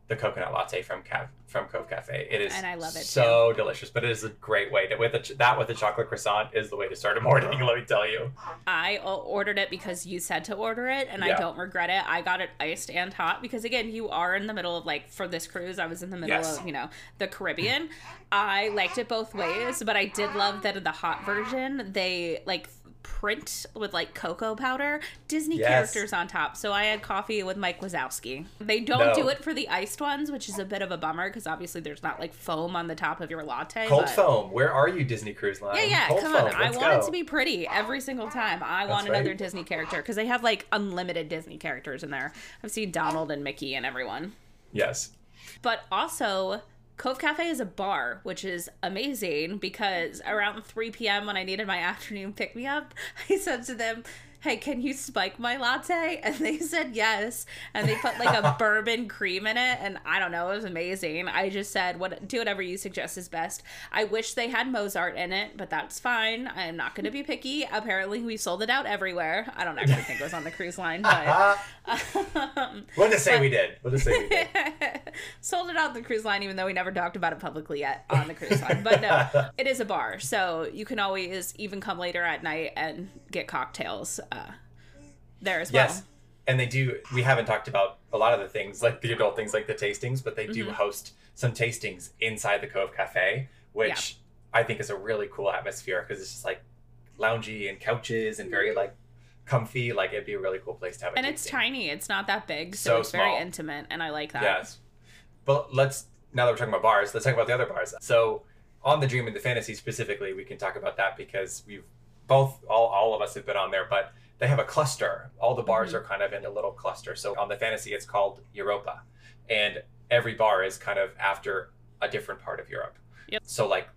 Speaker 1: the coconut latte from Cav from Cove Cafe. It is
Speaker 3: And I love it,
Speaker 1: so delicious, but it is a great way to with a, ch- that with a chocolate croissant is the way to start a morning. Let me tell you.
Speaker 3: I ordered it because you said to order it, and
Speaker 1: Yeah.
Speaker 3: I don't regret it. I got it iced and hot because, again, you are in the middle of like for this cruise. I was in the middle
Speaker 1: Yes.
Speaker 3: of you know the Caribbean. I liked it both ways, but I did love that in the hot version they like print with like cocoa powder Disney
Speaker 1: Yes.
Speaker 3: characters on top. So I had coffee with Mike Wazowski. They don't
Speaker 1: No.
Speaker 3: do it for the iced ones, which is a bit of a bummer because obviously there's not like foam on the top of your latte.
Speaker 1: Cold
Speaker 3: but-
Speaker 1: foam. Where are you, Disney Cruise Line?
Speaker 3: yeah, yeah,
Speaker 1: Cold
Speaker 3: come
Speaker 1: foam.
Speaker 3: on. I
Speaker 1: Let's
Speaker 3: want it to be pretty every single time. I want
Speaker 1: right.
Speaker 3: another Disney character because they have like unlimited Disney characters in there. I've seen Donald and Mickey and everyone.
Speaker 1: Yes.
Speaker 3: But also, Cove Cafe is a bar, which is amazing because around 3 p.m. when I needed my afternoon pick me up, *laughs* I said to them, Hey, can you spike my latte? *laughs* And they said yes. And they put like a *laughs* bourbon cream in it. And I don't know, it was amazing. I just said, what, do whatever you suggest is best. I wish they had Mozart in it, but that's fine. I am not going to be picky. Apparently, we sold it out everywhere. I don't actually think it was on the cruise line, but. um,
Speaker 1: We'll just say we did. We'll just say we did.
Speaker 3: Sold it on the cruise line, even though we never talked about it publicly yet on the cruise line. But no, *laughs* it is a bar, so you can always even come later at night and get cocktails uh, there as well.
Speaker 1: Yes. And they do, we haven't talked about a lot of the things, like the adult things, like the tastings, but they do
Speaker 3: Mhm.
Speaker 1: host some tastings inside the Cove Cafe, which I think is a really cool atmosphere because it's just like loungy and couches and very like comfy. Like it'd be a really cool place to have a
Speaker 3: And it's tiny; it's not that big, so,
Speaker 1: So
Speaker 3: it's very intimate, and I like that.
Speaker 1: Yes. But let's now that we're talking about bars, let's talk about the other bars. So on the Dream and the Fantasy specifically, we can talk about that because we've both all, all of us have been on there, but they have a cluster. All the bars
Speaker 3: Mhm.
Speaker 1: are kind of in a little cluster. So on the Fantasy, it's called Europa, and every bar is kind of after a different part of Europe.
Speaker 3: Yep.
Speaker 1: So like,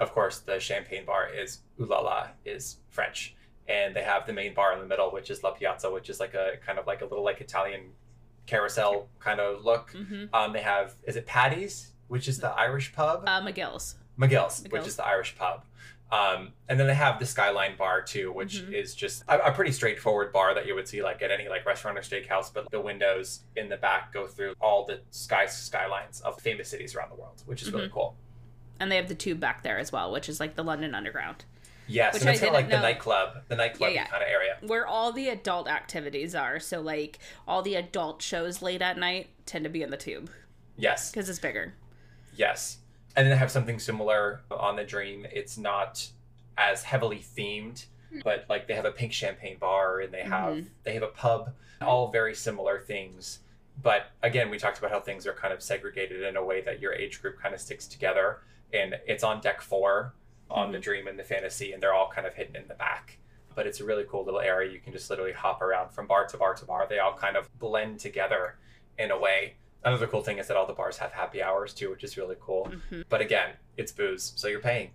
Speaker 1: of course, the Champagne bar is Ooh La La is French, and they have the main bar in the middle, which is La Piazza, which is like a kind of like a little like Italian carousel kind of look.
Speaker 3: hmm
Speaker 1: Um, they have is it Patty's, which is the Irish pub,
Speaker 3: Uh, McGill's.
Speaker 1: McGill's, which is the Irish pub. Um, and then they have the Skyline Bar too, which
Speaker 3: Mhm.
Speaker 1: is just a, a pretty straightforward bar that you would see like at any like restaurant or steakhouse. But the windows in the back go through all the sky skylines of famous cities around the world, which is
Speaker 3: Mm-hmm.
Speaker 1: really cool.
Speaker 3: And they have the tube back there as well, which is like the London Underground,
Speaker 1: Yes,
Speaker 3: Which
Speaker 1: and
Speaker 3: I
Speaker 1: it's kind of like
Speaker 3: didn't
Speaker 1: the nightclub, the nightclub
Speaker 3: Yeah, yeah.
Speaker 1: kind of area.
Speaker 3: where all the adult activities are. So, like, all the adult shows late at night tend to be in the tube
Speaker 1: Yes,
Speaker 3: because it's bigger.
Speaker 1: Yes. And then they have something similar on the Dream. It's not as heavily themed, but like they have a pink champagne bar and they have
Speaker 3: Mhm.
Speaker 1: they have a pub, all very similar things. But again, we talked about how things are kind of segregated in a way that your age group kind of sticks together. And it's on deck four on the Dream and the Fantasy, and they're all kind of hidden in the back. But it's a really cool little area. You can just literally hop around from bar to bar to bar. They all kind of blend together in a way. Another cool thing is that all the bars have happy hours too, which is really cool.
Speaker 3: hmm
Speaker 1: But again, it's booze, so you're paying.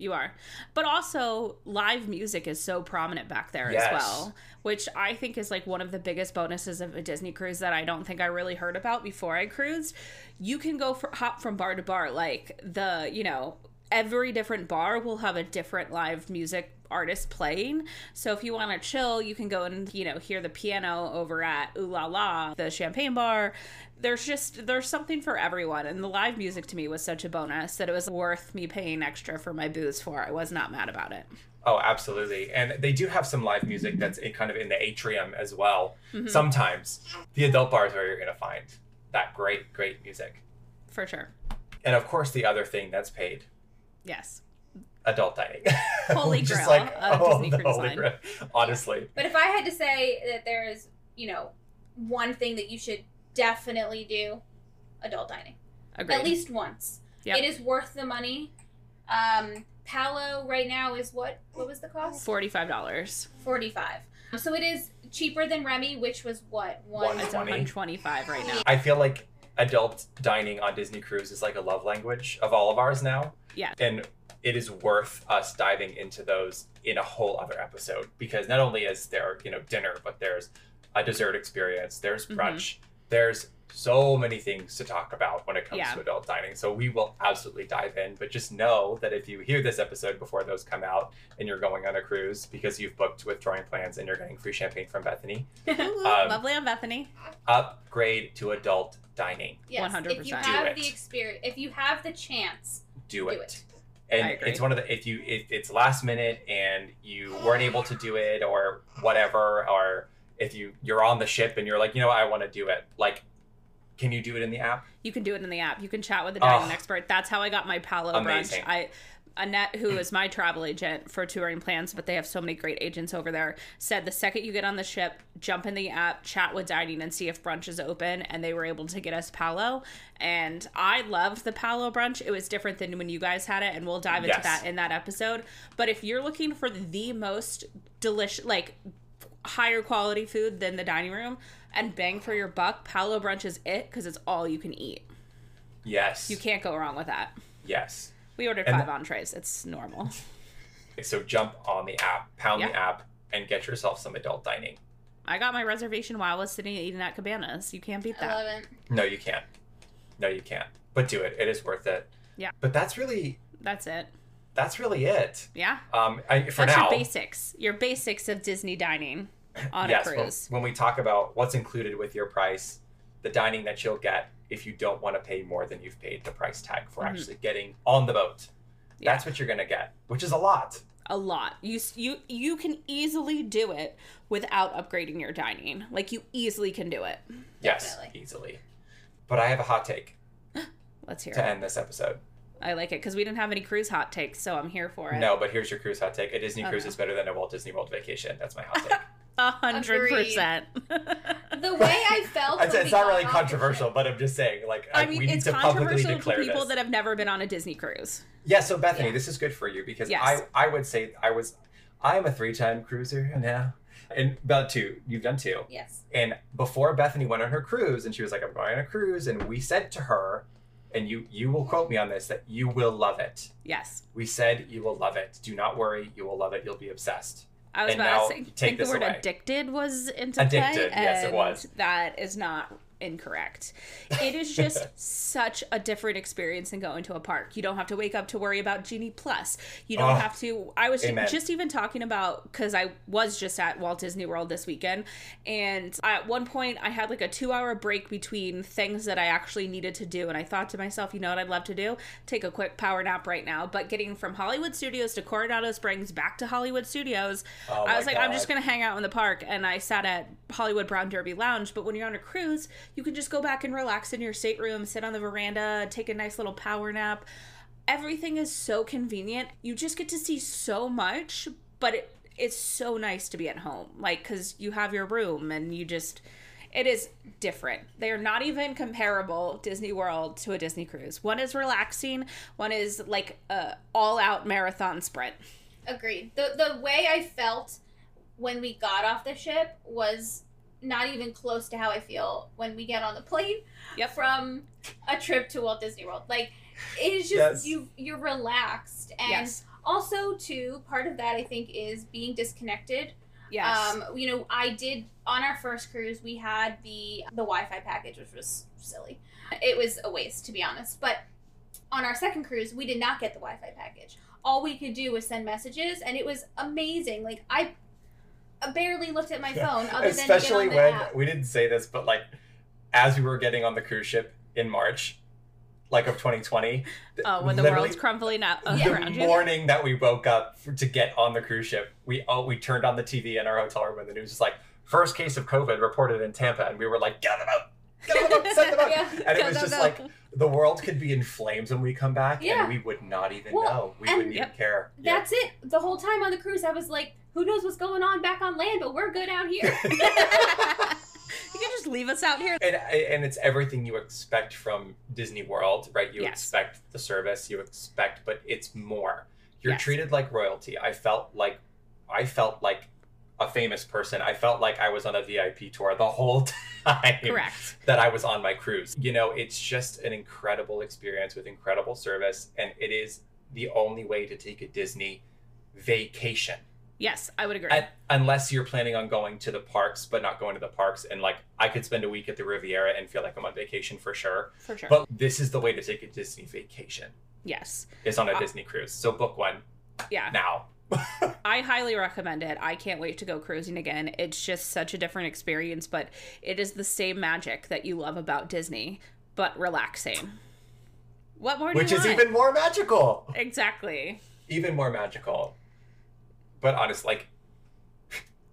Speaker 3: You are. But also, live music is so prominent back there
Speaker 1: Yes.
Speaker 3: as well, which I think is like one of the biggest bonuses of a Disney cruise that I don't think I really heard about before I cruised. You can go for, hop from bar to bar. Like, the, you know, every different bar will have a different live music artist playing. So if you want to chill, you can go and, you know, hear the piano over at Ooh La La, the champagne bar. There's just there's something for everyone and the live music to me was such a bonus that it was worth me paying extra for my booze for. I was not mad about it.
Speaker 1: Oh, absolutely. And they do have some live music that's in, kind of in the atrium as well.
Speaker 3: Mhm.
Speaker 1: Sometimes the adult bars where you're going to find that great, great music.
Speaker 3: For sure.
Speaker 1: And of course, the other thing that's paid
Speaker 3: Yes.
Speaker 1: adult dining. *laughs*
Speaker 3: Holy
Speaker 1: Just
Speaker 3: grail
Speaker 1: like,
Speaker 3: of
Speaker 1: oh,
Speaker 3: Disney
Speaker 1: the
Speaker 3: Cruise
Speaker 1: holy
Speaker 3: Line.
Speaker 1: grail. Honestly.
Speaker 2: But if I had to say that there is, you know, one thing that you should definitely do, adult dining.
Speaker 3: Agreed.
Speaker 2: At least once.
Speaker 3: Yep.
Speaker 2: It is worth the money. Um, Palo right now is what? What was the cost?
Speaker 3: forty-five dollars.
Speaker 2: Forty-five. So it is cheaper than Remy, which was what one.
Speaker 3: It's
Speaker 1: 20.
Speaker 3: one twenty-five right now.
Speaker 1: I feel like adult dining on Disney Cruise is like a love language of all of ours now.
Speaker 3: Yeah.
Speaker 1: And it is worth us diving into those in a whole other episode because not only is there, you know, dinner, but there's a dessert experience, there's
Speaker 3: Mhm.
Speaker 1: brunch, there's so many things to talk about when it comes
Speaker 3: Yeah.
Speaker 1: to adult dining. So we will absolutely dive in, but just know that if you hear this episode before those come out and you're going on a cruise because you've booked with touring plans and you're getting free champagne from Bethany, *laughs*
Speaker 3: Ooh,
Speaker 1: Um,
Speaker 3: lovely on Bethany.
Speaker 1: upgrade to adult dining.
Speaker 2: Yes, If you
Speaker 3: 100%.
Speaker 1: Do
Speaker 2: have the experience, if you have the chance,
Speaker 1: do
Speaker 2: Do
Speaker 1: it.
Speaker 2: it.
Speaker 1: And
Speaker 3: I agree.
Speaker 1: it's one of the if you if it's last minute and you weren't able to do it or whatever, or if you you're on the ship and you're like, you know, what, I want to do it. Like, can you do it in the app?
Speaker 3: You can do it in the app. You can chat with the dining
Speaker 1: Oh.
Speaker 3: expert. That's how I got my Palo
Speaker 1: Amazing.
Speaker 3: brunch. I Annette, who is my travel agent for touring plans, but they have so many great agents over there, said the second you get on the ship, jump in the app, chat with dining, and see if brunch is open. And they were able to get us Palo. And I loved the Palo brunch. It was different than when you guys had it, and we'll dive into
Speaker 1: Yes.
Speaker 3: that in that episode. But if you're looking for the most delicious, like higher quality food than the dining room and bang for your buck, Palo brunch is it because it's all you can eat.
Speaker 1: Yes.
Speaker 3: You can't go wrong with that.
Speaker 1: Yes.
Speaker 3: We ordered
Speaker 1: And
Speaker 3: five
Speaker 1: th-
Speaker 3: entrees. It's normal.
Speaker 1: So jump on the app, pound the app, and get yourself some adult dining.
Speaker 3: I got my reservation while I was sitting eating at Cabanas. You can't beat
Speaker 2: I
Speaker 3: that.
Speaker 2: love it.
Speaker 1: No, you can't. No, you can't. But do it. It is worth it.
Speaker 3: Yeah.
Speaker 1: But that's really
Speaker 3: That's it.
Speaker 1: That's really it.
Speaker 3: Yeah.
Speaker 1: Um, I, for
Speaker 3: That's
Speaker 1: now.
Speaker 3: your basics. Your basics of Disney dining on
Speaker 1: yes,
Speaker 3: a
Speaker 1: when,
Speaker 3: cruise.
Speaker 1: when we talk about what's included with your price, the dining that you'll get if you don't want to pay more than you've paid the price tag for
Speaker 3: Mhm.
Speaker 1: actually getting on the boat.
Speaker 3: Yeah.
Speaker 1: That's what you're going to get, which is a lot.
Speaker 3: A lot. You you you can easily do it without upgrading your dining. Like you easily can do it.
Speaker 1: Yes,
Speaker 2: Definitely.
Speaker 1: easily. But I have a hot take *gasps*
Speaker 3: Let's hear it.
Speaker 1: to
Speaker 3: it.
Speaker 1: end this episode.
Speaker 3: I like it because we didn't have any cruise hot takes, so I'm here for it.
Speaker 1: No, but here's your cruise hot take. A Disney
Speaker 3: Oh,
Speaker 1: cruise is better than a Walt Disney World vacation. That's my hot *laughs* take.
Speaker 3: A hundred percent.
Speaker 2: The way I felt. *laughs*
Speaker 1: it's
Speaker 2: when
Speaker 1: it's
Speaker 2: we
Speaker 1: not
Speaker 2: got
Speaker 1: really controversial, but I'm just saying, like,
Speaker 3: I
Speaker 1: I-
Speaker 3: mean,
Speaker 1: we need
Speaker 3: it's
Speaker 1: to publicly
Speaker 3: controversial
Speaker 1: declare
Speaker 3: for people
Speaker 1: this.
Speaker 3: that have never been on a Disney cruise.
Speaker 1: Yeah, so Bethany,
Speaker 2: Yeah.
Speaker 1: this is good for you because
Speaker 3: Yes.
Speaker 1: I I would say I was I'm a three time cruiser now. And about two. You've done two.
Speaker 2: Yes.
Speaker 1: And before Bethany went on her cruise and she was like, I'm going on a cruise, and we said to her, and you you will quote me on this, that you will love it.
Speaker 3: Yes.
Speaker 1: We said you will love it. Do not worry, you will love it. You'll be obsessed.
Speaker 3: I was
Speaker 1: And
Speaker 3: about
Speaker 1: now
Speaker 3: to say,
Speaker 1: take
Speaker 3: think the word
Speaker 1: away.
Speaker 3: addicted was into
Speaker 1: Addicted,
Speaker 3: play.
Speaker 1: yes, it was.
Speaker 3: That is not incorrect. It is just *laughs* such a different experience than going to a park. You don't have to wake up to worry about Genie Plus. You don't
Speaker 1: Oh,
Speaker 3: have to. I was
Speaker 1: amen.
Speaker 3: just even talking about because I was just at Walt Disney World this weekend, and at one point I had like a two-hour break between things that I actually needed to do, and I thought to myself, you know what I'd love to do? Take a quick power nap right now. But getting from Hollywood Studios to Coronado Springs back to Hollywood Studios.
Speaker 1: Oh
Speaker 3: I was like, I'm just gonna hang out in the park, and I sat at Hollywood Brown Derby Lounge. But when you're on a cruise, you can just go back and relax in your stateroom, sit on the veranda, take a nice little power nap. Everything is so convenient. You just get to see so much, but it, it's so nice to be at home, like because you have your room and you just. It is different. They are not even comparable Disney World to a Disney cruise. One is relaxing. One is like a all-out marathon sprint.
Speaker 2: Agreed. The the way I felt when we got off the ship was not even close to how I feel when we get on the plane
Speaker 3: Yep.
Speaker 2: from a trip to Walt Disney World. Like it is just
Speaker 1: Yes.
Speaker 2: you you're relaxed and
Speaker 3: Yes.
Speaker 2: Also, too, part of that I think is being disconnected.
Speaker 3: Yes.
Speaker 2: Um, you know, I did on our first cruise we had the the Wi-Fi package, which was silly. It was a waste, to be honest. But on our second cruise, we did not get the Wi-Fi package. All we could do was send messages, and it was amazing. Like I barely looked at my phone, other
Speaker 1: Especially
Speaker 2: than to get on the
Speaker 1: when
Speaker 2: app.
Speaker 1: we didn't say this, but like as we were getting on the cruise ship in March, like of 2020. th- *laughs*
Speaker 3: oh, when the world's crumbling up
Speaker 2: Yeah.
Speaker 3: Uh, around
Speaker 1: the
Speaker 3: you.
Speaker 1: morning that we woke up for, to get on the cruise ship, we oh we turned on the TV in our hotel room and the news was just like first case of COVID reported in Tampa, and we were like, get them out, get them out, send them out. *laughs*
Speaker 2: Yeah.
Speaker 1: And it was just
Speaker 3: go.
Speaker 1: like the world could be in flames when we come back,
Speaker 2: Yeah.
Speaker 1: and we would not even
Speaker 2: Well,
Speaker 1: know. We wouldn't even
Speaker 3: Yep.
Speaker 1: care. Yeah.
Speaker 2: That's it. The whole time on the cruise, I was like, "Who knows what's going on back on land? But we're good out here." *laughs* *laughs*
Speaker 3: you can just leave us out here.
Speaker 1: and and it's everything you expect from Disney World, right? You
Speaker 3: Yes.
Speaker 1: expect the service, you expect, but it's more. You're
Speaker 3: Yes.
Speaker 1: treated like royalty. I felt like I felt like a famous person. I felt like I was on a VIP tour the whole *laughs* time
Speaker 3: Correct.
Speaker 1: that I was on my cruise. You know, it's just an incredible experience with incredible service, and it is the only way to take a Disney vacation.
Speaker 3: Yes, I would agree.
Speaker 1: Un- unless you're planning on going to the parks, but not going to the parks. And like, I could spend a week at the Riviera and feel like I'm on vacation for sure.
Speaker 3: For sure.
Speaker 1: But this is the way to take a Disney vacation.
Speaker 3: yes.
Speaker 1: Is on a
Speaker 3: Uh,
Speaker 1: Disney cruise. So book one
Speaker 3: Yeah.
Speaker 1: now. *laughs*
Speaker 3: I highly recommend it. I can't wait to go cruising again. It's just such a different experience, but it is the same magic that you love about Disney, but relaxing. What more do
Speaker 1: Which is
Speaker 3: want?
Speaker 1: even more magical.
Speaker 3: Exactly.
Speaker 1: Even more magical. But honest, like,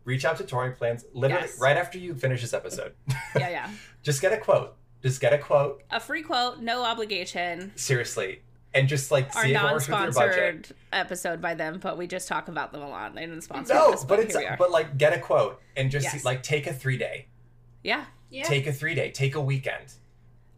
Speaker 1: reach out to touring plans literally
Speaker 3: Yes.
Speaker 1: right after you finish this episode. *laughs*
Speaker 3: Yeah, yeah. *laughs*
Speaker 1: Just get a quote. Just get a quote.
Speaker 3: A free quote, no obligation.
Speaker 1: Seriously. And just like
Speaker 3: Our
Speaker 1: see if it works with your budget.
Speaker 3: non-sponsored episode by them, but we just talk about them a lot. They didn't sponsor
Speaker 1: No,
Speaker 3: us,
Speaker 1: but
Speaker 3: but
Speaker 1: it's
Speaker 3: here we are.
Speaker 1: but like get a quote and just see, like take a three day.
Speaker 3: yeah.
Speaker 2: yeah.
Speaker 1: Take a three day. Take a weekend.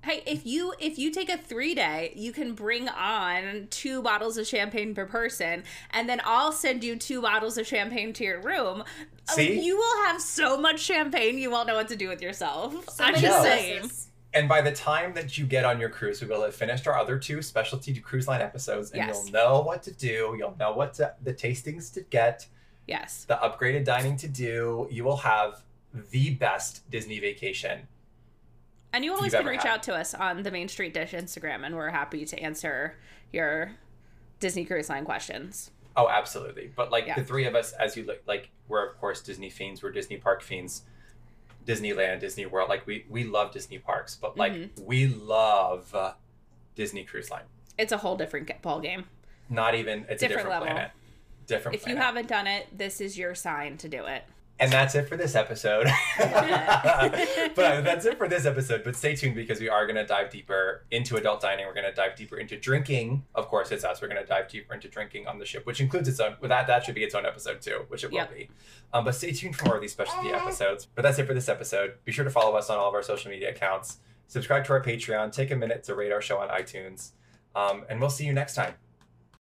Speaker 3: Hey, if you if you take a three day, you can bring on two bottles of champagne per person, and then I'll send you two bottles of champagne to your room.
Speaker 1: See?
Speaker 3: you will have so much champagne you won't know what to do with yourself.
Speaker 2: So
Speaker 3: I'm just saying.
Speaker 1: And by the time that you get on your cruise, we will have finished our other two specialty cruise line episodes, and
Speaker 3: Yes.
Speaker 1: you'll know what to do. You'll know what to, the tastings to get,
Speaker 3: Yes.
Speaker 1: the upgraded dining to do. You will have the best Disney vacation.
Speaker 3: And you always can reach
Speaker 1: had.
Speaker 3: out to us on the Main Street Dish Instagram, and we're happy to answer your Disney Cruise Line questions.
Speaker 1: Oh, absolutely. But like
Speaker 3: Yeah.
Speaker 1: the three of us, as you look, like we're of course Disney fiends. We're Disney park fiends. Disneyland, Disney World. Like we we love Disney parks, but like
Speaker 3: Mhm.
Speaker 1: we love uh, Disney Cruise Line.
Speaker 3: It's a whole different ball game.
Speaker 1: Not even it's a
Speaker 3: Different
Speaker 1: different
Speaker 3: level.
Speaker 1: planet. Different
Speaker 3: If you haven't done it, this is your sign to do it.
Speaker 1: And that's it for this episode. *laughs* but uh, that's it for this episode. But stay tuned because we are going to dive deeper into adult dining. We're going to dive deeper into drinking. Of course, it's us. We're going to dive deeper into drinking on the ship, which includes its own. Well, that that should be its own episode too, which it
Speaker 3: Yep.
Speaker 1: will be. Um, but stay tuned for more of these specialty episodes. But that's it for this episode. Be sure to follow us on all of our social media accounts. Subscribe to our Patreon. Take a minute to rate our show on iTunes. Um, and we'll see you next time.